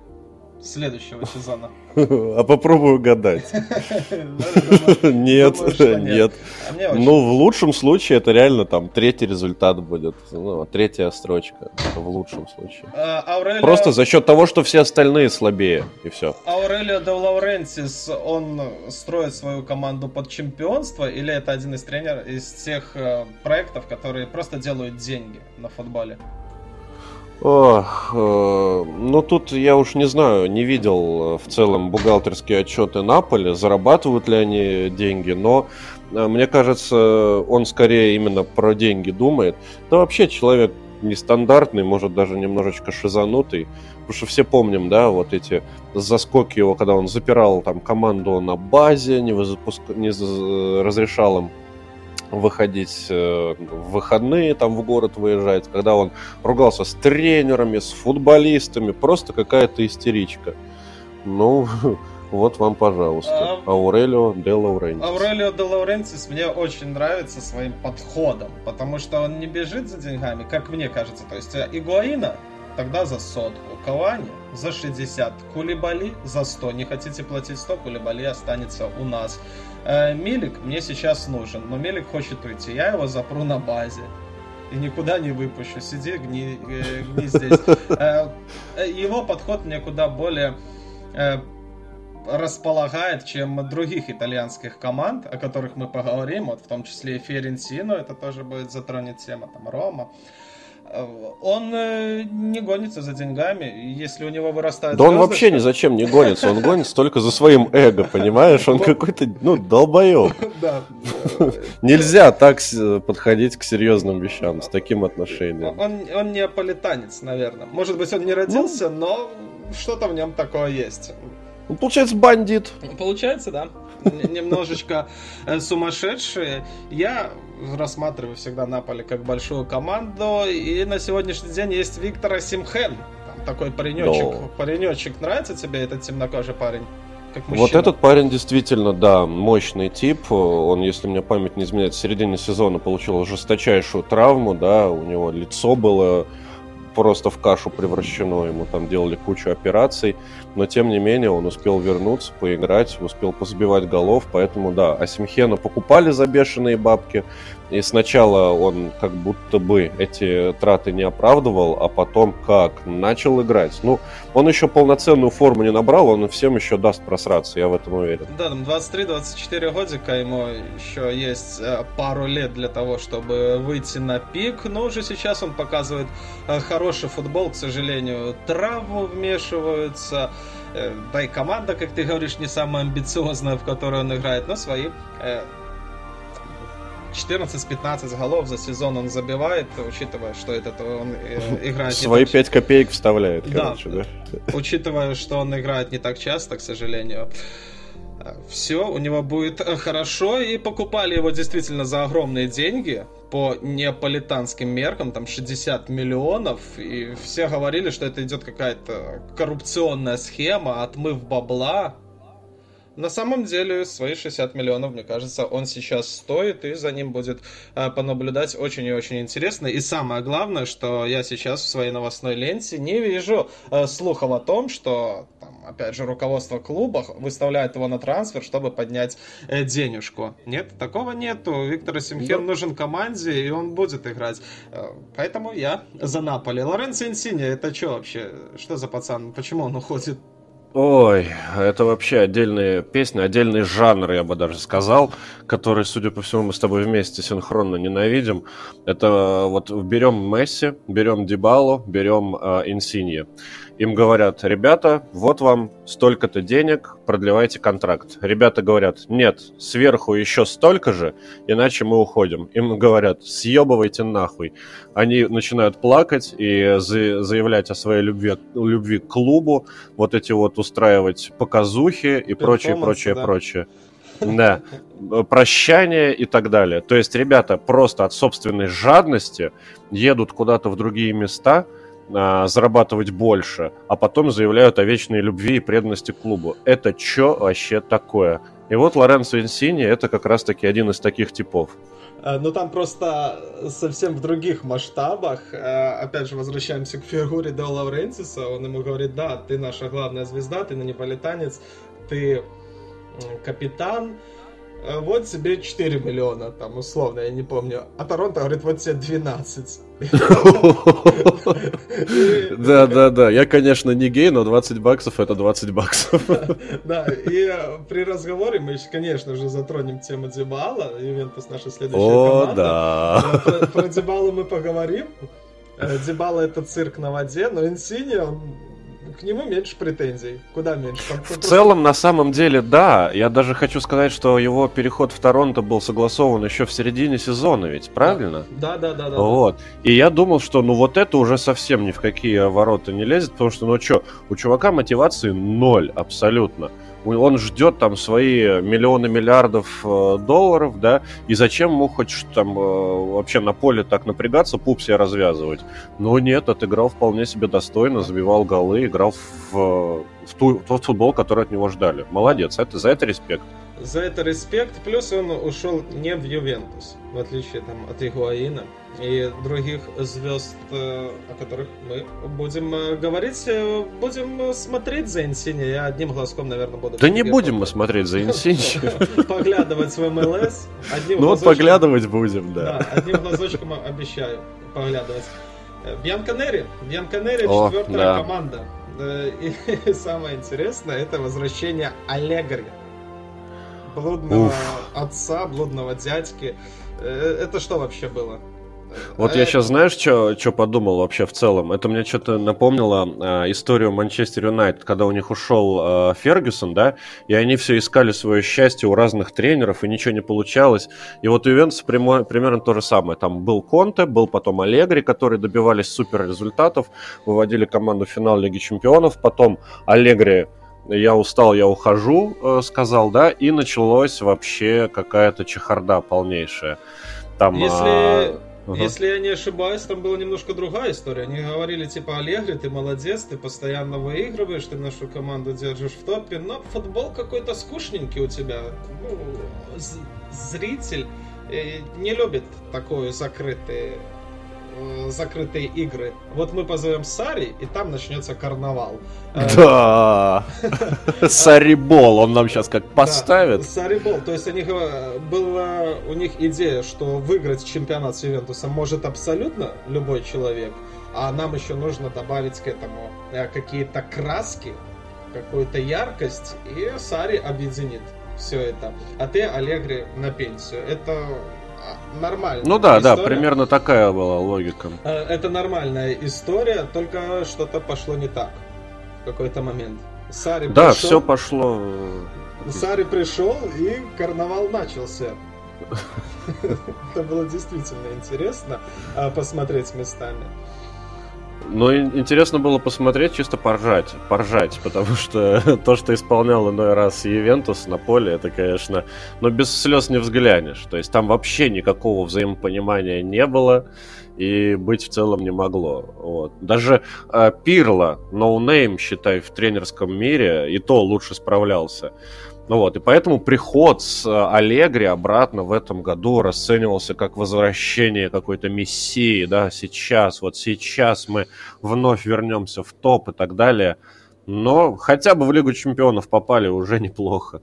следующего сезона? А попробую угадать. Нет, нет. А ну, в лучшем случае это реально там третий результат будет. Ну, третья строчка. В лучшем случае. А, Просто за счет того, что все остальные слабее. И все. Аурелио де Лаурентис, он строит свою команду под чемпионство? Или это один из тренеров, из тех э, проектов, которые просто делают деньги на футболе? Ох, э, ну тут я уж не знаю, не видел э, в целом бухгалтерские отчеты Наполи, зарабатывают ли они деньги, но э, мне кажется, он скорее именно про деньги думает. Да вообще человек нестандартный, может даже немножечко шизанутый, потому что все помним, да, вот эти заскоки его, когда он запирал там команду на базе, не, не разрешал им выходить э, в выходные, там в город выезжать, когда он ругался с тренерами, с футболистами, просто какая-то истеричка. Ну, вот вам, пожалуйста, а... Аурелио де Лаурентис. Аурелио де Лаурентис мне очень нравится своим подходом, потому что он не бежит за деньгами, как мне кажется. То есть э, Игуаина тогда за сотку, Кавани за 60, Кулибали за 100. Не хотите платить 100, Кулибали останется у нас. Э, Милик мне сейчас нужен, но Милик хочет уйти. Я его запру на базе. И никуда не выпущу. Сиди, гни, э, гни здесь. Э, его подход мне куда более располагает, чем других итальянских команд, о которых мы поговорим, вот в том числе и Ференсино, это тоже будет затронет тема, там Рома. Э, он э, не гонится за деньгами, если у него вырастает... Да он вообще ни зачем не гонится, он гонится только за своим эго, понимаешь? Он какой-то, ну, долбоеб. Да. Нельзя так подходить к серьезным вещам с таким отношением. Он, он неаполитанец, наверное. Может быть, он не родился, ну, но что-то в нем такое есть. Ну, получается, бандит. Получается, да. Немножечко э, сумасшедший. Я рассматриваю всегда Наполе как большую команду. И на сегодняшний день есть Виктор Симхен. Там такой паренечек. Но... Паренечек. Нравится тебе этот темнокожий парень? Вот этот парень действительно, да, мощный тип. Он, если мне память не изменяет, в середине сезона получил жесточайшую травму, да, у него лицо было просто в кашу превращено, ему там делали кучу операций, но тем не менее он успел вернуться, поиграть, успел позбивать голов, поэтому да, Асимхена покупали за бешеные бабки, и сначала он как будто бы эти траты не оправдывал, а потом как начал играть. Ну, он еще полноценную форму не набрал, он всем еще даст просраться, я в этом уверен. Да, там 23-24 годика, ему еще есть э, пару лет для того, чтобы выйти на пик, но уже сейчас он показывает э, хороший футбол, к сожалению, травмы вмешиваются, э, да и команда, как ты говоришь, не самая амбициозная, в которой он играет, но свои 14-15 голов за сезон он забивает, учитывая, что этот он э, играет... Свои 5 копеек вставляет, короче, да. Учитывая, что он играет не так часто, к сожалению. Все у него будет хорошо, и покупали его действительно за огромные деньги, по неаполитанским меркам, там 60 миллионов, и все говорили, что это идет какая-то коррупционная схема, отмыв бабла, на самом деле, свои 60 миллионов, мне кажется, он сейчас стоит, и за ним будет э, понаблюдать очень и очень интересно. И самое главное, что я сейчас в своей новостной ленте не вижу э, слухов о том, что, там, опять же, руководство клуба выставляет его на трансфер, чтобы поднять э, денежку. Нет, такого нету. Виктор Симхен да. нужен команде, и он будет играть. Э, поэтому я за Наполи. Лоренцо Инсини, это что вообще? Что за пацан? Почему он уходит Ой, это вообще отдельные песни, отдельный жанр, я бы даже сказал, который, судя по всему, мы с тобой вместе синхронно ненавидим. Это вот берем Месси, берем Дибалу, берем э, Инсинье. Им говорят, ребята, вот вам столько-то денег, продлевайте контракт. Ребята говорят, нет, сверху еще столько же, иначе мы уходим. Им говорят, съебывайте нахуй. Они начинают плакать и заявлять о своей любви, любви к клубу, вот эти вот устраивать показухи и прочее, прочее, да. прочее. Да, прощание и так далее. То есть ребята просто от собственной жадности едут куда-то в другие места – а, зарабатывать больше, а потом заявляют о вечной любви и преданности клубу. Это что вообще такое? И вот Лоренцо Инсини это как раз-таки один из таких типов. А, ну там просто совсем в других масштабах. А, опять же, возвращаемся к фигуре До Лаурентиса. Он ему говорит, да, ты наша главная звезда, ты на неполитанец, ты капитан, вот тебе 4 миллиона, там, условно, я не помню. А Торонто говорит, вот тебе 12. Да, да, да. Я, конечно, не гей, но 20 баксов это 20 баксов. Да, и при разговоре мы, конечно же, затронем тему Дебала. Ювентус наша следующая команда. О, да. Про Дебалу мы поговорим. Э, Дебала это цирк на воде, но Инсини, он к нему меньше претензий. Куда меньше? Там, в просто... целом, на самом деле, да. Я даже хочу сказать, что его переход в Торонто был согласован еще в середине сезона, ведь, правильно? Да, да, да, да. Вот. И я думал, что ну вот это уже совсем ни в какие ворота не лезет, потому что, ну что, у чувака мотивации ноль абсолютно он ждет там свои миллионы миллиардов э, долларов, да, и зачем ему хоть там э, вообще на поле так напрягаться, пуп развязывать? Но нет, отыграл вполне себе достойно, забивал голы, играл в, в, ту, в тот футбол, который от него ждали. Молодец, это, за это респект. За это респект, плюс он ушел не в Ювентус, в отличие там, от Игуаина и других звезд, э, о которых мы будем э, говорить. Э, будем смотреть за Инсини. Я одним глазком, наверное, буду... Да не будем мы смотреть за Инсини. Поглядывать в МЛС. Ну вот поглядывать будем, да. Да, одним глазочком обещаю поглядывать. Бьянканери. Бьянканери четвертая команда. И самое интересное, это возвращение Аллегри. Блудного отца, блудного дядьки. Это что вообще было? Вот я сейчас, знаешь, что подумал вообще в целом? Это мне что-то напомнило э, историю Манчестер Юнайтед, когда у них ушел э, Фергюсон, да, и они все искали свое счастье у разных тренеров, и ничего не получалось. И вот у Ювентуса примерно то же самое. Там был Конте, был потом Аллегри, которые добивались супер результатов, выводили команду в финал Лиги Чемпионов, потом Аллегри я устал, я ухожу, э, сказал, да, и началось вообще какая-то чехарда полнейшая. Там, Если... А Ага. Если я не ошибаюсь, там была немножко другая история. Они говорили, типа, Аллегри, ты молодец, ты постоянно выигрываешь, ты нашу команду держишь в топе, но футбол какой-то скучненький у тебя. Ну, зритель э, не любит такое закрытое Э, закрытые игры. Вот мы позовем Сари, и там начнется карнавал. Э, да! Сарибол, он нам сейчас как поставит. Сарибол, то есть у них была у них идея, что выиграть чемпионат с Ювентусом может абсолютно любой человек, а нам еще нужно добавить к этому э, какие-то краски, какую-то яркость, и Сари объединит все это. А ты, Аллегри, на пенсию. Это нормально. Ну да, история. да, примерно такая была логика. Э, это нормальная история, только что-то пошло не так в какой-то момент. Сари да, пришел, все пошло. Сари пришел и карнавал начался. Это было действительно интересно а, посмотреть местами. Ну, интересно было посмотреть, чисто поржать, поржать, потому что то, что исполнял иной раз Ювентус на поле, это, конечно, но ну, без слез не взглянешь. То есть там вообще никакого взаимопонимания не было и быть в целом не могло. Вот. Даже э, Пирло, ноунейм, считай, в тренерском мире, и то лучше справлялся. Ну вот, и поэтому приход с э, Аллегри обратно в этом году расценивался как возвращение какой-то мессии, да, сейчас, вот сейчас мы вновь вернемся в топ и так далее. Но хотя бы в Лигу Чемпионов попали уже неплохо.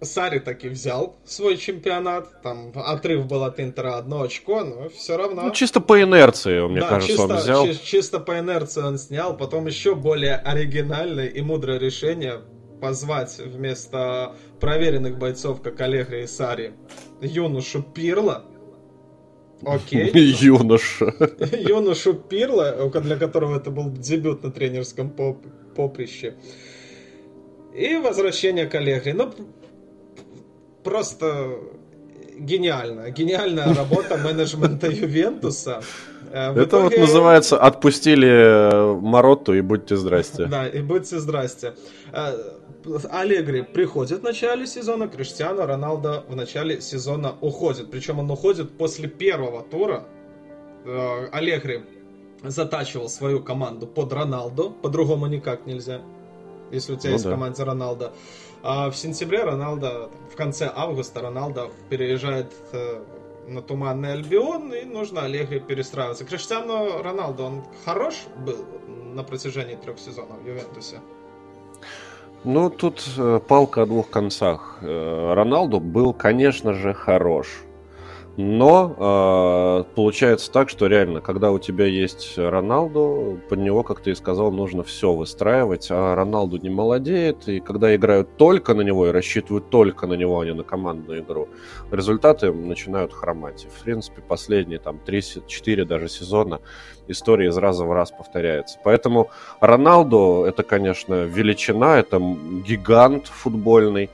Сари таки взял свой чемпионат. Там отрыв был от Интера одно очко, но все равно. Ну, чисто по инерции, мне да, кажется, чисто, он взял. Чи- чисто по инерции он снял. Потом еще более оригинальное и мудрое решение позвать вместо проверенных бойцов, как Аллегри и Сари, юношу Пирла. Окей. Юноша. Юношу Пирла, для которого это был дебют на тренерском поп поприще. И возвращение к Аллегри. Ну, просто гениально. Гениальная работа менеджмента Ювентуса. Э, в Это итоге... вот называется «отпустили э, Моротту и будьте здрасте». Да, и будьте здрасте. Э, Аллегри приходит в начале сезона, Криштиану Роналдо в начале сезона уходит. Причем он уходит после первого тура. Аллегри затачивал свою команду под Роналду, по-другому никак нельзя, если у тебя ну, есть да. в команде Роналдо. А в сентябре Роналдо, в конце августа Роналдо переезжает на Туманный Альбион, и нужно Олега перестраиваться. Криштиану Роналдо, он хорош был на протяжении трех сезонов в Ювентусе? Ну, тут э, палка о двух концах. Э, Роналду был, конечно же, хорош. Но э, получается так, что реально, когда у тебя есть Роналду, под него, как ты и сказал, нужно все выстраивать, а Роналду не молодеет, и когда играют только на него и рассчитывают только на него, а не на командную игру, результаты начинают хромать. И, в принципе, последние там 3-4 даже сезона история из раза в раз повторяется. Поэтому Роналду это, конечно, величина, это гигант футбольный,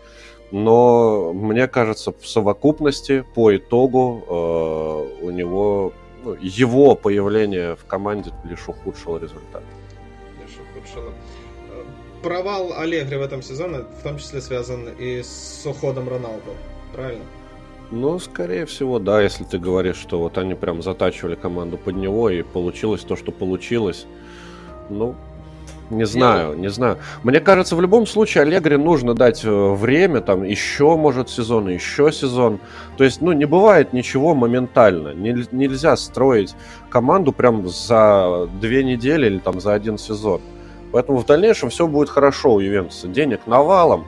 но мне кажется, в совокупности, по итогу, э, у него ну, его появление в команде лишь ухудшило результат. Лишь ухудшило. Провал Аллегри в этом сезоне в том числе связан и с уходом Роналду, правильно? Ну, скорее всего, да, если ты говоришь, что вот они прям затачивали команду под него, и получилось то, что получилось. Ну, не знаю, не знаю. Мне кажется, в любом случае Аллегри нужно дать э, время, там, еще, может, сезон, еще сезон. То есть, ну, не бывает ничего моментально. Нельзя строить команду прям за две недели или там за один сезон. Поэтому в дальнейшем все будет хорошо у Ювентуса. Денег навалом,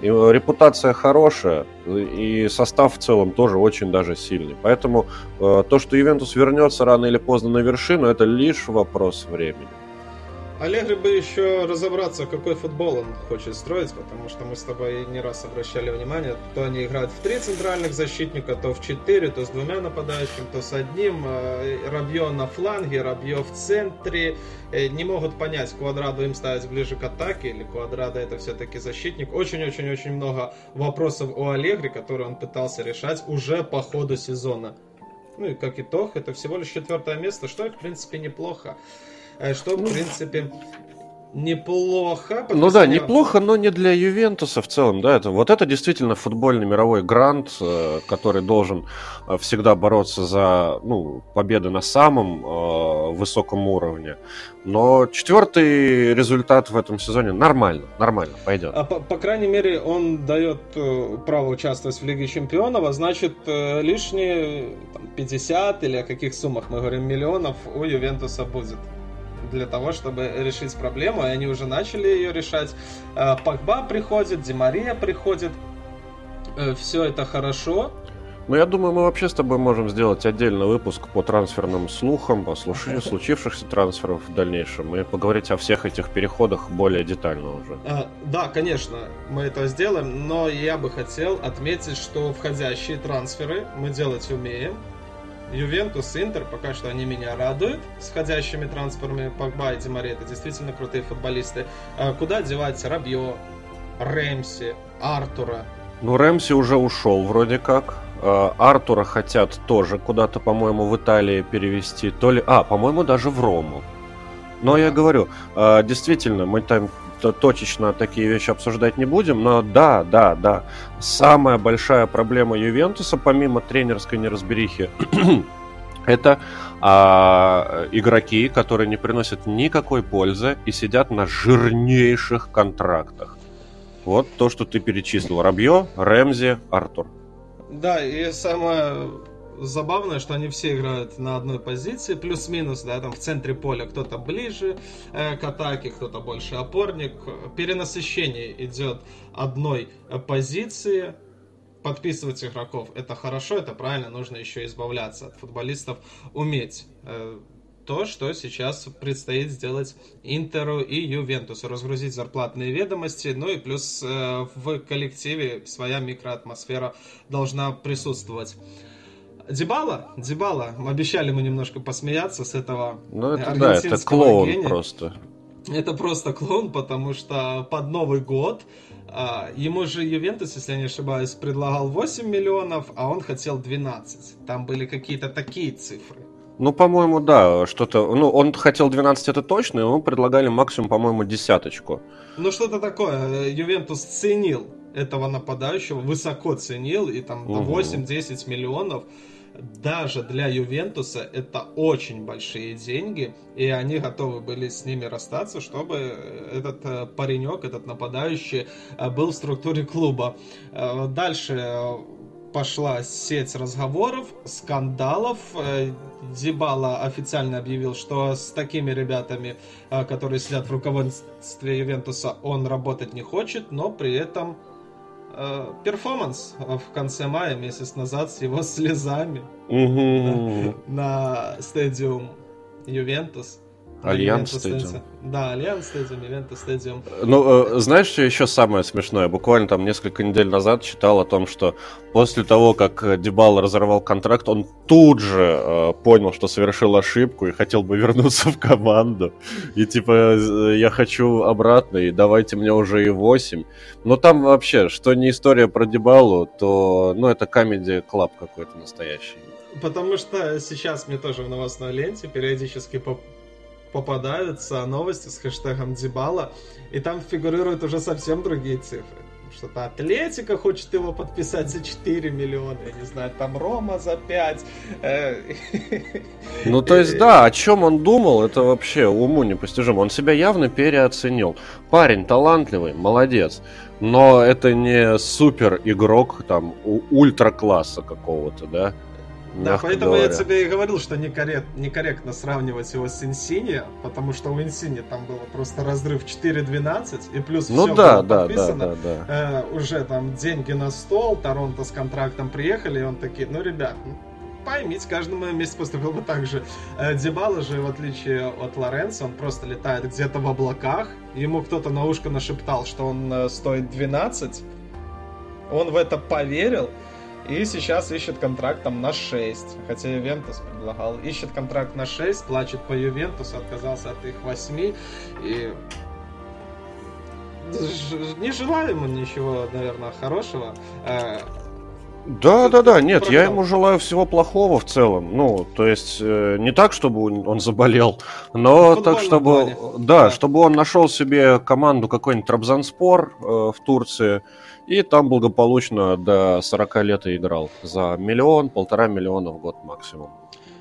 и репутация хорошая, и состав в целом тоже очень даже сильный. Поэтому э, то, что Ювентус вернется рано или поздно на вершину, это лишь вопрос времени. Аллегри бы еще разобраться, какой футбол он хочет строить, потому что мы с тобой не раз обращали внимание, то они играют в три центральных защитника, то в четыре, то с двумя нападающими, то с одним. Э, Рабье на фланге, Рабье в центре. Э, не могут понять, Квадраду им ставить ближе к атаке, или Квадрада это все-таки защитник. Очень-очень-очень много вопросов у Аллегри, которые он пытался решать уже по ходу сезона. Ну и как итог, это всего лишь четвертое место, что в принципе неплохо. Э, что, в принципе, неплохо. Ну да, неплохо, но не для Ювентуса в целом, да. Это, вот это действительно футбольный мировой грант, э, который должен э, всегда бороться за ну, победы на самом э, высоком уровне. Но четвертый результат в этом сезоне нормально, нормально, пойдет. А по, по крайней мере, он дает э, право участвовать в Лиге Чемпионов, а значит, э, лишние там, 50 или о каких суммах мы говорим миллионов у Ювентуса будет для того, чтобы решить проблему, и они уже начали ее решать. Э, Пакба приходит, Демария приходит, э, все это хорошо. Ну, я думаю, мы вообще с тобой можем сделать отдельный выпуск по трансферным слухам, по случившихся трансферов в дальнейшем, и поговорить о всех этих переходах более детально уже. А, да, конечно, мы это сделаем, но я бы хотел отметить, что входящие трансферы мы делать умеем. Ювентус, Интер, пока что они меня радуют с ходящими трансферами. Погба и Димари это действительно крутые футболисты. А куда девать Рабье, Рэмси, Артура? Ну, Рэмси уже ушел вроде как. А, Артура хотят тоже куда-то, по-моему, в Италии перевести. То ли... А, по-моему, даже в Рому. Но я говорю, а, действительно, мы там точечно такие вещи обсуждать не будем, но да, да, да. Самая большая проблема Ювентуса, помимо тренерской неразберихи, это а, игроки, которые не приносят никакой пользы и сидят на жирнейших контрактах. Вот то, что ты перечислил. Рабье, Рэмзи, Артур. Да, и самое забавно, что они все играют на одной позиции, плюс-минус, да, там в центре поля кто-то ближе э, к атаке, кто-то больше опорник. Перенасыщение идет одной позиции. Подписывать игроков это хорошо, это правильно, нужно еще избавляться от футболистов, уметь э, то, что сейчас предстоит сделать Интеру и Ювентусу. Разгрузить зарплатные ведомости, ну и плюс э, в коллективе своя микроатмосфера должна присутствовать. Дебала, Дебала, обещали мы немножко посмеяться с этого Ну это да, это клоун гения. просто. Это просто клоун, потому что под Новый год а, ему же Ювентус, если я не ошибаюсь, предлагал 8 миллионов, а он хотел 12. Там были какие-то такие цифры. Ну, по-моему, да, что-то... Ну, он хотел 12, это точно, и ему предлагали максимум, по-моему, десяточку. Ну, что-то такое. Ювентус ценил этого нападающего, высоко ценил, и там угу. 8-10 миллионов даже для Ювентуса это очень большие деньги, и они готовы были с ними расстаться, чтобы этот э, паренек, этот нападающий э, был в структуре клуба. Э, дальше пошла сеть разговоров, скандалов. Дибала официально объявил, что с такими ребятами, которые сидят в руководстве Ювентуса, он работать не хочет, но при этом Э, перформанс в конце мая, месяц назад, с его слезами угу. на стадиум Ювентус. Allianz Stadium. Да, Allianz Stadium, Juventus Stadium. Ну, э, знаешь, что еще самое смешное? Буквально там несколько недель назад читал о том, что после того, как Дебал разорвал контракт, он тут же э, понял, что совершил ошибку и хотел бы вернуться в команду. И типа, э, я хочу обратно, и давайте мне уже и 8. Но там вообще, что не история про Дебалу, то, ну, это Comedy Club какой-то настоящий. Потому что сейчас мне тоже в новостной ленте периодически попадаются новости с хэштегом Дебала, и там фигурируют уже совсем другие цифры. Что-то Атлетика хочет его подписать за 4 миллиона, я не знаю, там Рома за 5. Э, ну, то есть, да, о чем он думал, это вообще уму непостижимо. Он себя явно переоценил. Парень талантливый, молодец. Но это не супер игрок там ультра класса какого-то, да? Да, поэтому говоря. я тебе и говорил, что некоррект, некорректно сравнивать его с Инсини, потому что у Инсини там было просто разрыв 4-12, и плюс ну, все да, было да, подписано. Да, да, да. Э, уже там деньги на стол, Торонто с контрактом приехали, и он такие, ну, ребят, ну, поймите, каждому месяц поступил бы так же. Э, Дебала же, в отличие от Лоренца, он просто летает где-то в облаках. Ему кто-то на ушко нашептал, что он э, стоит 12. Он в это поверил. И сейчас ищет контракт там на 6. Хотя Ювентус предлагал. Ищет контракт на 6, плачет по Ювентусу, отказался от их 8. И не желаю ему ничего, наверное, хорошего. Да, да, да, нет, я ему желаю всего плохого в целом. Ну, то есть э, не так, чтобы он заболел, но так, чтобы, да, да, чтобы он нашел себе команду какой-нибудь Трабзанспор э, в Турции и там благополучно до 40 лет и играл. За миллион, полтора миллиона в год максимум.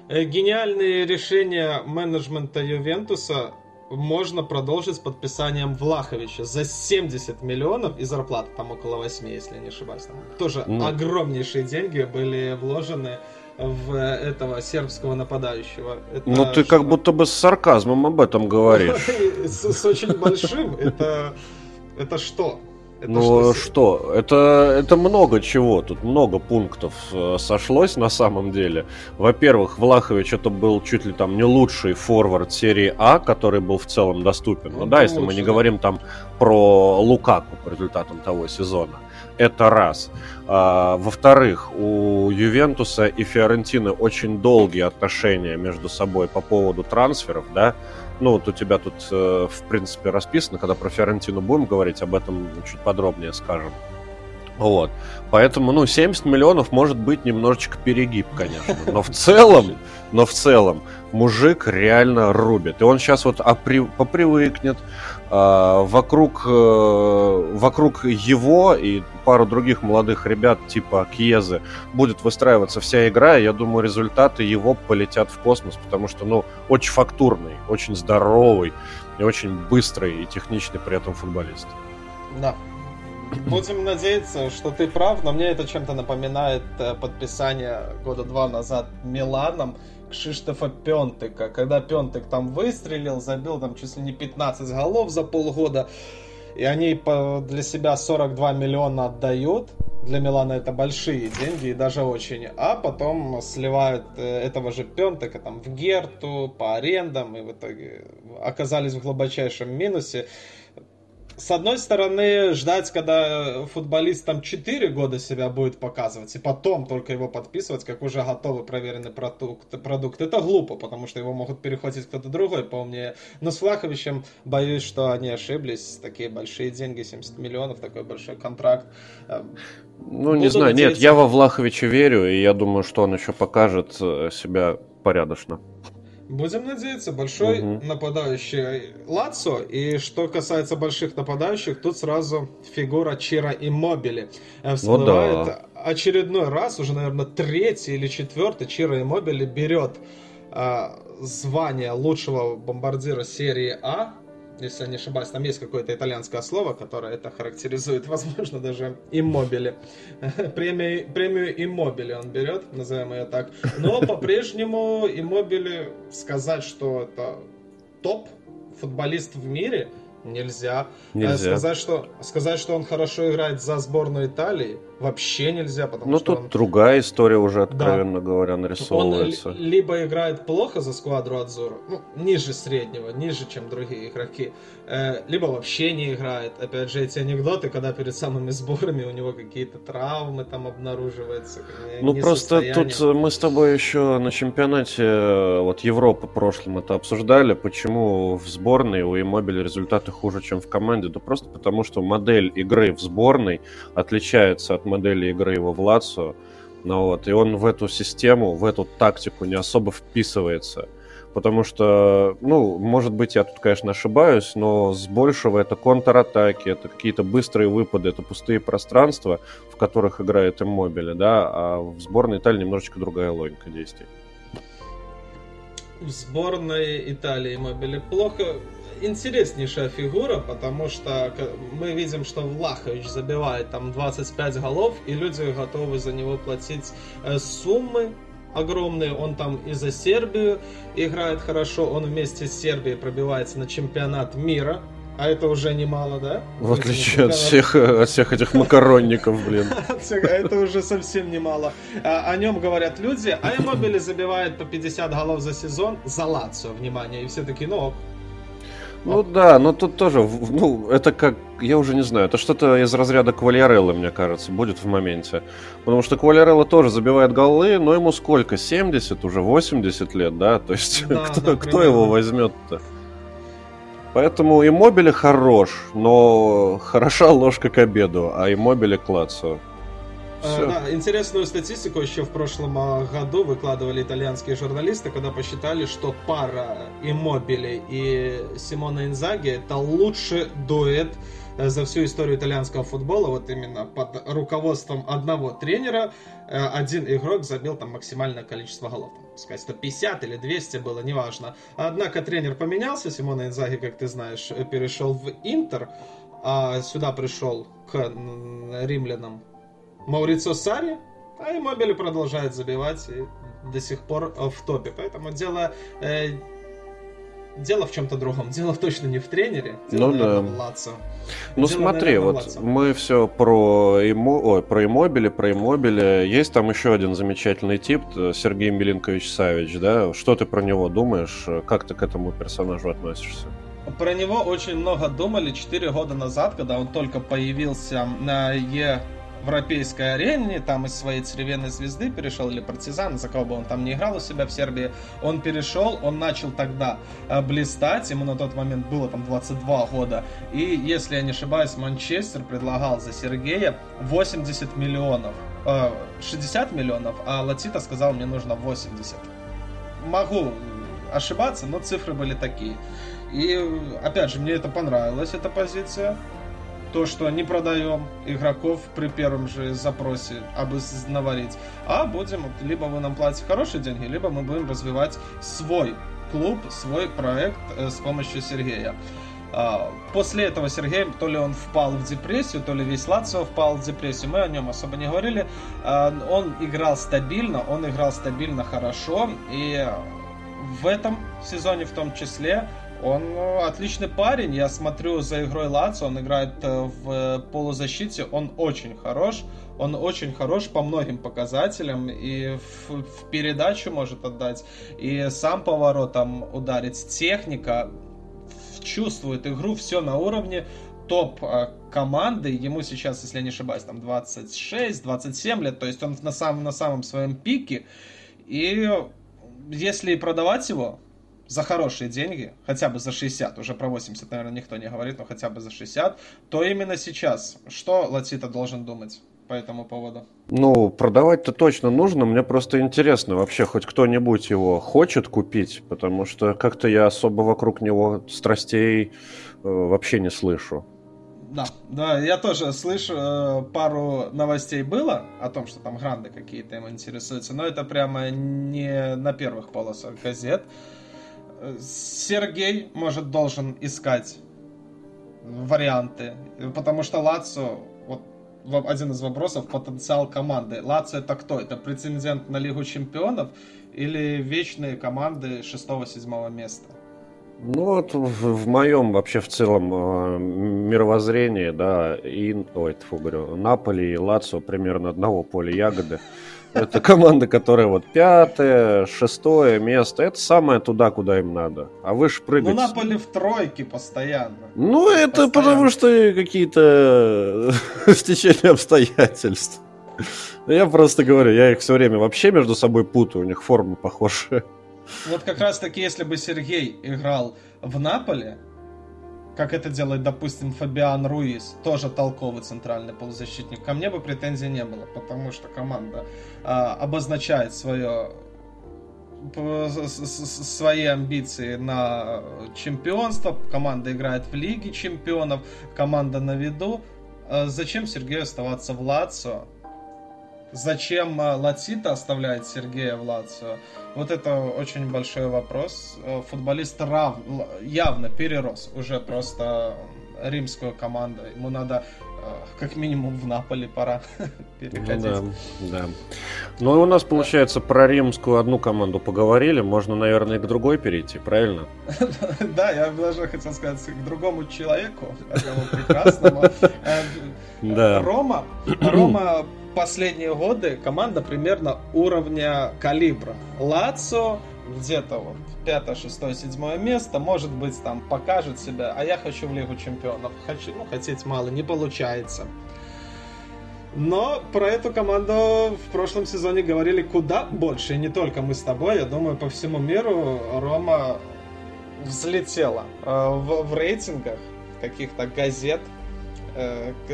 Э, гениальные решения менеджмента Ювентуса можно продолжить с подписанием Влаховича за 70 миллионов и зарплата там около 8, если не ошибаюсь. Там тоже ну. огромнейшие деньги были вложены в этого сербского нападающего. Это ну ты что? как будто бы с сарказмом об этом говоришь. С очень большим. Это это что? Ну что, что? Это, это много чего, тут много пунктов э, сошлось на самом деле. Во-первых, Влахович это был чуть ли там не лучший форвард серии А, который был в целом доступен. Ну, ну да, если лучше, мы не да. говорим там про Лукаку по результатам того сезона. Это раз. А, во-вторых, у Ювентуса и Фиорентины очень долгие отношения между собой по поводу трансферов, да. Ну, вот у тебя тут, э, в принципе, расписано, когда про Фиорентину будем говорить, об этом чуть подробнее скажем. Вот. Поэтому, ну, 70 миллионов может быть немножечко перегиб, конечно. Но в целом, но в целом, мужик реально рубит. И он сейчас вот опри, попривыкнет. Э, вокруг, э, вокруг его и пару других молодых ребят типа Кьезы будет выстраиваться вся игра. И я думаю, результаты его полетят в космос, потому что, ну, очень фактурный, очень здоровый и очень быстрый и техничный при этом футболист. Да, Будем надеяться, что ты прав, но мне это чем-то напоминает э, подписание года два назад Миланом Кшиштофа Пентыка, когда Пентык там выстрелил, забил там чуть ли не 15 голов за полгода, и они для себя 42 миллиона отдают, для Милана это большие деньги и даже очень, а потом сливают э, этого же Пентека там в Герту по арендам и в итоге оказались в глубочайшем минусе с одной стороны, ждать, когда футболист там 4 года себя будет показывать, и потом только его подписывать, как уже готовый проверенный продукт, продукт это глупо, потому что его могут перехватить кто-то другой поумнее. Но с Влаховичем боюсь, что они ошиблись. Такие большие деньги, 70 миллионов, такой большой контракт. Эм, ну, Буду не знаю, надеяться... нет, я во Влаховича верю, и я думаю, что он еще покажет э, себя порядочно. Будем надеяться, большой угу. нападающий Лацо. И что касается больших нападающих, тут сразу фигура Чира Иммобили э, всплывает. Ну, да. Очередной раз, уже, наверное, третий или четвертый Чира Иммобили берет э, звание лучшего бомбардира серии А если я не ошибаюсь, там есть какое-то итальянское слово, которое это характеризует, возможно, даже иммобили. Премию, премию иммобили он берет, назовем ее так. Но по-прежнему иммобили сказать, что это топ футболист в мире – нельзя. Э, нельзя. Сказать, что, сказать, что он хорошо играет за сборную Италии, вообще нельзя, потому ну, что... Ну, тут он... другая история уже, откровенно да. говоря, нарисовывается. Он либо играет плохо за сквадру Адзура, ну, ниже среднего, ниже, чем другие игроки, э, либо вообще не играет. Опять же, эти анекдоты, когда перед самыми сборами у него какие-то травмы там обнаруживаются. Ну, просто тут мы с тобой еще на чемпионате э, вот Европы прошлом это обсуждали, почему в сборной у Иммобиля результаты это хуже, чем в команде? Да просто потому, что модель игры в сборной отличается от модели игры его в Лацо. Ну вот, и он в эту систему, в эту тактику не особо вписывается. Потому что, ну, может быть, я тут, конечно, ошибаюсь, но с большего это контратаки, это какие-то быстрые выпады, это пустые пространства, в которых играет Иммобили, да, а в сборной Италии немножечко другая логика действий. В сборной Италии Иммобили плохо интереснейшая фигура, потому что мы видим, что Влахович забивает там 25 голов, и люди готовы за него платить э, суммы огромные. Он там и за Сербию играет хорошо, он вместе с Сербией пробивается на чемпионат мира. А это уже немало, да? В отличие от всех, от всех этих макаронников, блин. Это уже совсем немало. А, о нем говорят люди, а Эмобили забивает по 50 голов за сезон за Лацо, внимание. И все таки ну ну да, но тут тоже, ну, это как, я уже не знаю, это что-то из разряда Квальяреллы, мне кажется, будет в моменте. Потому что Квальярелла тоже забивает голы, но ему сколько, 70, уже 80 лет, да? То есть да, кто, да, кто его возьмет-то? Поэтому Иммобили хорош, но хороша ложка к обеду, а Иммобили к Лацио. Все. Да, интересную статистику еще в прошлом а, году выкладывали итальянские журналисты, когда посчитали, что пара Иммобили и Симона Инзаги это лучший дуэт э, за всю историю итальянского футбола, вот именно под руководством одного тренера, э, один игрок забил там максимальное количество голов. Там, сказать, 150 или 200 было, неважно. Однако тренер поменялся, Симона Инзаги, как ты знаешь, перешел в Интер, а сюда пришел к римлянам Маурицио Сари, а Иммобили продолжает забивать и до сих пор э, в топе. Поэтому дело э, дело в чем-то другом. Дело точно не в тренере. Дело, ну наверное, да. В Лацо. Ну дело, смотри, наверное, вот мы все про, Имо... Ой, про Иммобили, про Иммобили. Есть там еще один замечательный тип, э, Сергей Милинкович Савич, да? Что ты про него думаешь? Как ты к этому персонажу относишься? Про него очень много думали 4 года назад, когда он только появился на Е европейской арене, там из своей церевенной звезды перешел, или партизан, за кого бы он там не играл у себя в Сербии, он перешел, он начал тогда э, блистать, ему на тот момент было там 22 года, и, если я не ошибаюсь, Манчестер предлагал за Сергея 80 миллионов, э, 60 миллионов, а Латита сказал, мне нужно 80. Могу ошибаться, но цифры были такие. И, опять же, мне это понравилась, эта позиция то, что не продаем игроков при первом же запросе обознаварить, а будем, либо вы нам платите хорошие деньги, либо мы будем развивать свой клуб, свой проект э, с помощью Сергея. А, после этого Сергей, то ли он впал в депрессию, то ли весь Лацио впал в депрессию, мы о нем особо не говорили. А, он играл стабильно, он играл стабильно хорошо, и в этом сезоне в том числе он э, отличный парень. Я смотрю за игрой Лацо. Он играет э, в полузащите. Он очень хорош. Он очень хорош по многим показателям. И в, в передачу может отдать. И сам поворотом ударить. Техника чувствует игру. Все на уровне топ э, команды. Ему сейчас, если я не ошибаюсь, там 26-27 лет. То есть он на самом, на самом своем пике. И если продавать его, за хорошие деньги, хотя бы за 60, уже про 80, наверное, никто не говорит, но хотя бы за 60, то именно сейчас, что Латита должен думать? по этому поводу? Ну, продавать-то точно нужно. Мне просто интересно, вообще хоть кто-нибудь его хочет купить, потому что как-то я особо вокруг него страстей э, вообще не слышу. Да, да, я тоже слышу, э, пару новостей было о том, что там гранды какие-то им интересуются, но это прямо не на первых полосах газет. Сергей, может, должен искать варианты, потому что Лацо, вот один из вопросов, потенциал команды. Лацо это кто? Это претендент на Лигу Чемпионов или вечные команды 6-7 места? Ну вот в, в моем вообще в целом э, мировоззрении, да, и, ой, тьфу, говорю, Наполи и Лацо примерно одного поля ягоды. Это команда, которая вот пятое, шестое место. Это самое туда, куда им надо. А вы ж прыгаете. Ну, Наполе в тройке постоянно. Ну, это постоянно. потому что какие-то стечения обстоятельств. Я просто говорю, я их все время вообще между собой путаю, у них формы похожие. Вот как раз таки, если бы Сергей играл в Наполе, как это делает, допустим, Фабиан Руис, тоже толковый центральный полузащитник, ко мне бы претензий не было, потому что команда а, обозначает свое свои амбиции на чемпионство, команда играет в Лиге чемпионов, команда на виду. А зачем Сергею оставаться в Лацио? Зачем а, Латита оставляет Сергея в Лацио? Вот это очень большой вопрос. Э, футболист рав... явно перерос уже просто римскую команду. Ему надо э, как минимум в Наполе пора переходить. Ну, да, да. Ну и у нас, получается, про римскую одну команду поговорили. Можно, наверное, и к другой перейти, правильно? Да, я даже хотел сказать к другому человеку, одному прекрасному. Э. Рома, Рома последние годы команда примерно уровня калибра. Лацо где-то вот пятое, шестое, седьмое место, может быть, там покажет себя, а я хочу в Лигу Чемпионов. Хочу, ну, хотеть мало, не получается. Но про эту команду в прошлом сезоне говорили куда больше, и не только мы с тобой, я думаю, по всему миру Рома взлетела э, в, в рейтингах каких-то газет,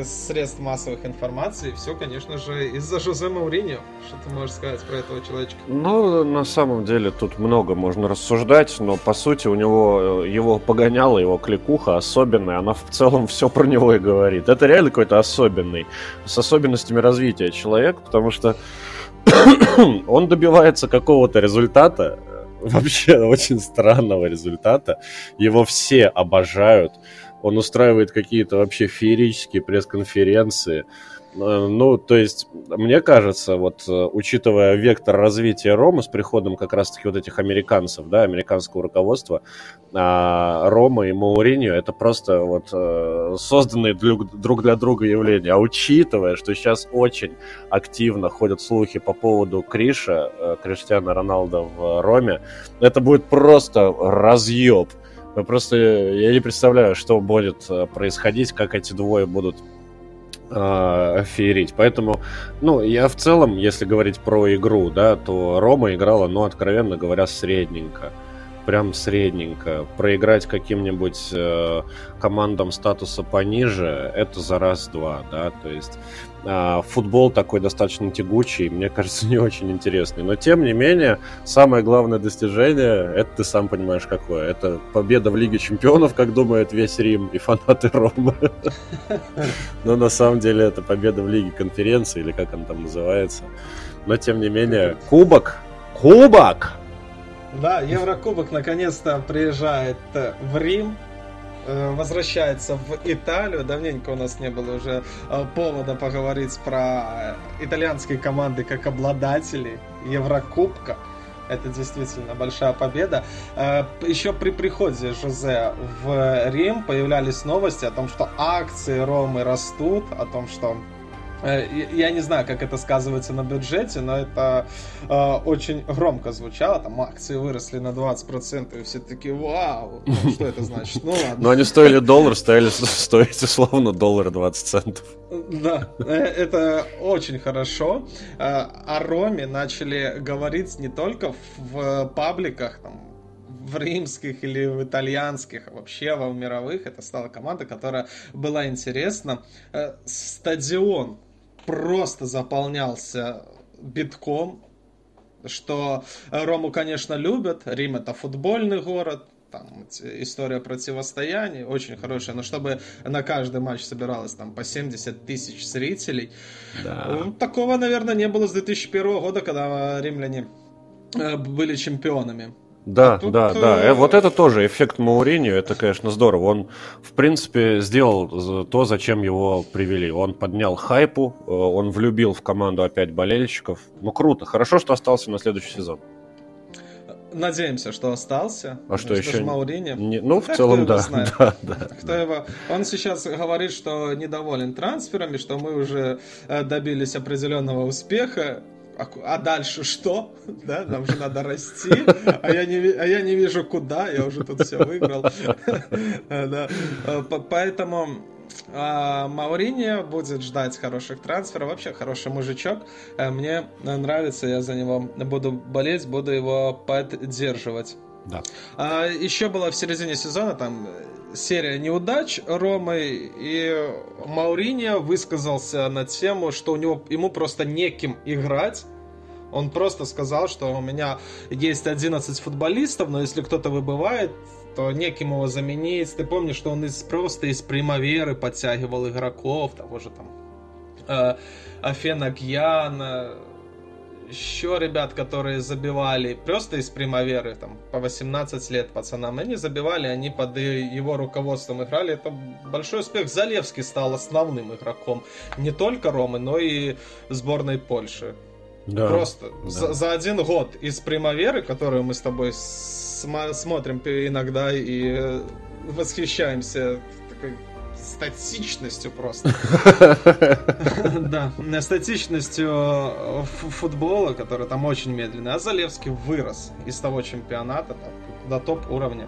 средств массовых информации. Все, конечно же, из-за Жозе Мауриньо. Что ты можешь сказать про этого человечка? Ну, на самом деле, тут много можно рассуждать, но, по сути, у него э, его погоняла, его кликуха особенная, она в целом все про него и говорит. Это реально какой-то особенный, с особенностями развития человек, потому что он добивается какого-то результата, вообще очень странного результата. Его все обожают. Он устраивает какие-то вообще феерические пресс-конференции. Э, ну, то есть, мне кажется, вот э, учитывая вектор развития Ромы с приходом как раз-таки вот этих американцев, да, американского руководства, а, Рома и Мауриньо это просто вот э, созданные друг для друга явления. А учитывая, что сейчас очень активно ходят слухи по поводу Криша, Криштиана Роналда в Роме, это будет просто разъеб. Просто я не представляю, что будет происходить, как эти двое будут э, феерить. Поэтому, ну, я в целом, если говорить про игру, да, то Рома играла, ну, откровенно говоря, средненько. Прям средненько. Проиграть каким-нибудь э, командам статуса пониже, это за раз-два, да, то есть футбол такой достаточно тягучий, мне кажется, не очень интересный. Но тем не менее, самое главное достижение, это ты сам понимаешь какое. Это победа в Лиге Чемпионов, как думает весь Рим и фанаты Ромы. Но на самом деле это победа в Лиге Конференции, или как он там называется. Но тем не менее, кубок, кубок! Да, Еврокубок наконец-то приезжает в Рим. Э, возвращается в Италию. Давненько у нас не было уже э, повода поговорить про итальянские команды как обладатели Еврокубка. Это действительно большая победа. Э, Еще при приходе Жозе в Рим появлялись новости о том, что акции Ромы растут, о том, что Э, я не знаю, как это сказывается на бюджете, но это э, очень громко звучало. Там акции выросли на 20%, и все таки вау, ну, что это значит? Ну ладно. Но они стоили доллар, стоили стоить условно доллар 20 центов. Да, э, это очень хорошо. Э, о Роме начали говорить не только в пабликах, там, в римских или в итальянских, а вообще во мировых. Это стала команда, которая была интересна. Стадион просто заполнялся битком, что Рому, конечно, любят. Рим это футбольный город, там история противостояний очень хорошая, но чтобы на каждый матч собиралось там по 70 тысяч зрителей, да. Ну, такого, наверное, не было с 2001 года, когда римляне э, были чемпионами. Да, а тут... да, да. Э, вот это тоже эффект Мауриньо, это, конечно, здорово. Он, в принципе, сделал то, зачем его привели. Он поднял хайпу, э, он влюбил в команду опять болельщиков. Ну, круто. Хорошо, что остался на следующий сезон. Надеемся, что остался. А что, что еще? Маурини. Не, ну, в целом, да. да, да. Кто его... Он сейчас говорит, что недоволен трансферами, что мы уже э, добились определенного успеха а, а дальше что? Да, нам же надо расти, а я не, а я не вижу куда, я уже тут все выиграл. да. А, поэтому а, Маурини будет ждать хороших трансферов, вообще хороший мужичок. Э, мне нравится, я за него буду болеть, буду его поддерживать. Да. А, еще было в середине сезона там серия неудач Ромы, и Мауриньо высказался на тему, что у него, ему просто неким играть, он просто сказал, что у меня есть 11 футболистов, но если кто-то выбывает, то неким его заменить. Ты помнишь, что он из, просто из примаверы подтягивал игроков, того же там э, Афена Гьяна, еще ребят, которые забивали просто из примаверы, там, по 18 лет пацанам, они забивали, они под его руководством играли, это большой успех. Залевский стал основным игроком не только Ромы, но и сборной Польши. Да, Просто да. За, за один год из примаверы, которую мы с тобой см- смотрим иногда и э, восхищаемся такой статичностью просто. Да, статичностью э, футбола, который там очень медленный. А Залевский вырос из того чемпионата до топ уровня.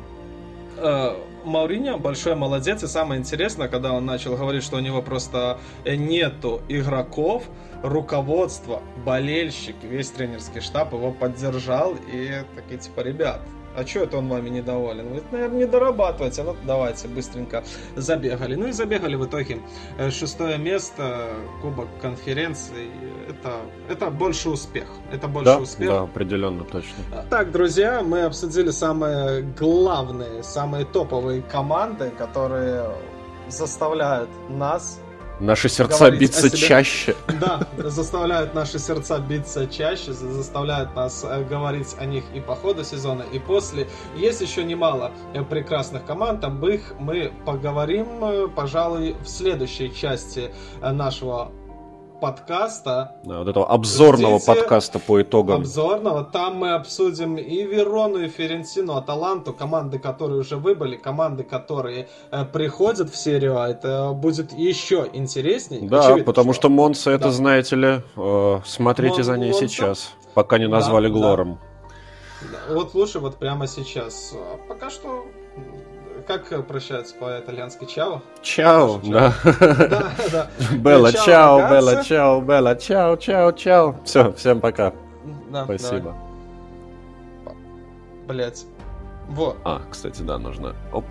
Э, Мауриньо большой молодец, и самое интересное, когда он начал говорить, что у него просто нету игроков, руководство, болельщик, весь тренерский штаб его поддержал, и такие типа, ребят, а что это он вами недоволен? Вы, наверное, не дорабатываете. Ну, давайте, быстренько забегали. Ну и забегали в итоге. Э, шестое место, Кубок конференции. Это, это больше успех. Это больше да, успех. Да, определенно, точно. Так, друзья, мы обсудили самые главные, самые топовые команды, которые заставляют нас Наши сердца биться чаще. Да, заставляют наши сердца биться чаще, заставляют нас э, говорить о них и по ходу сезона, и после. Есть еще немало э, прекрасных команд, об их мы поговорим, э, пожалуй, в следующей части нашего подкаста. Да, вот этого обзорного Ждите подкаста по итогам. Обзорного. Там мы обсудим и Верону, и Ферентину, Аталанту, команды, которые уже выбыли, команды, которые э, приходят в серию А. Это будет еще интереснее. Да, Очевидно, потому что, что Монса, это, да. знаете ли, э, смотрите Мон, за ней Монса? сейчас, пока не назвали да, Глором. Да. Вот лучше вот прямо сейчас. Пока что как прощаются по-итальянски? Чао? Чао, да. Да, да. Белла, чао, Белла, чао, Белла, чао, чао, чао. Все, всем пока. Да, Спасибо. Блять. Вот. А, кстати, да, нужно. Оп.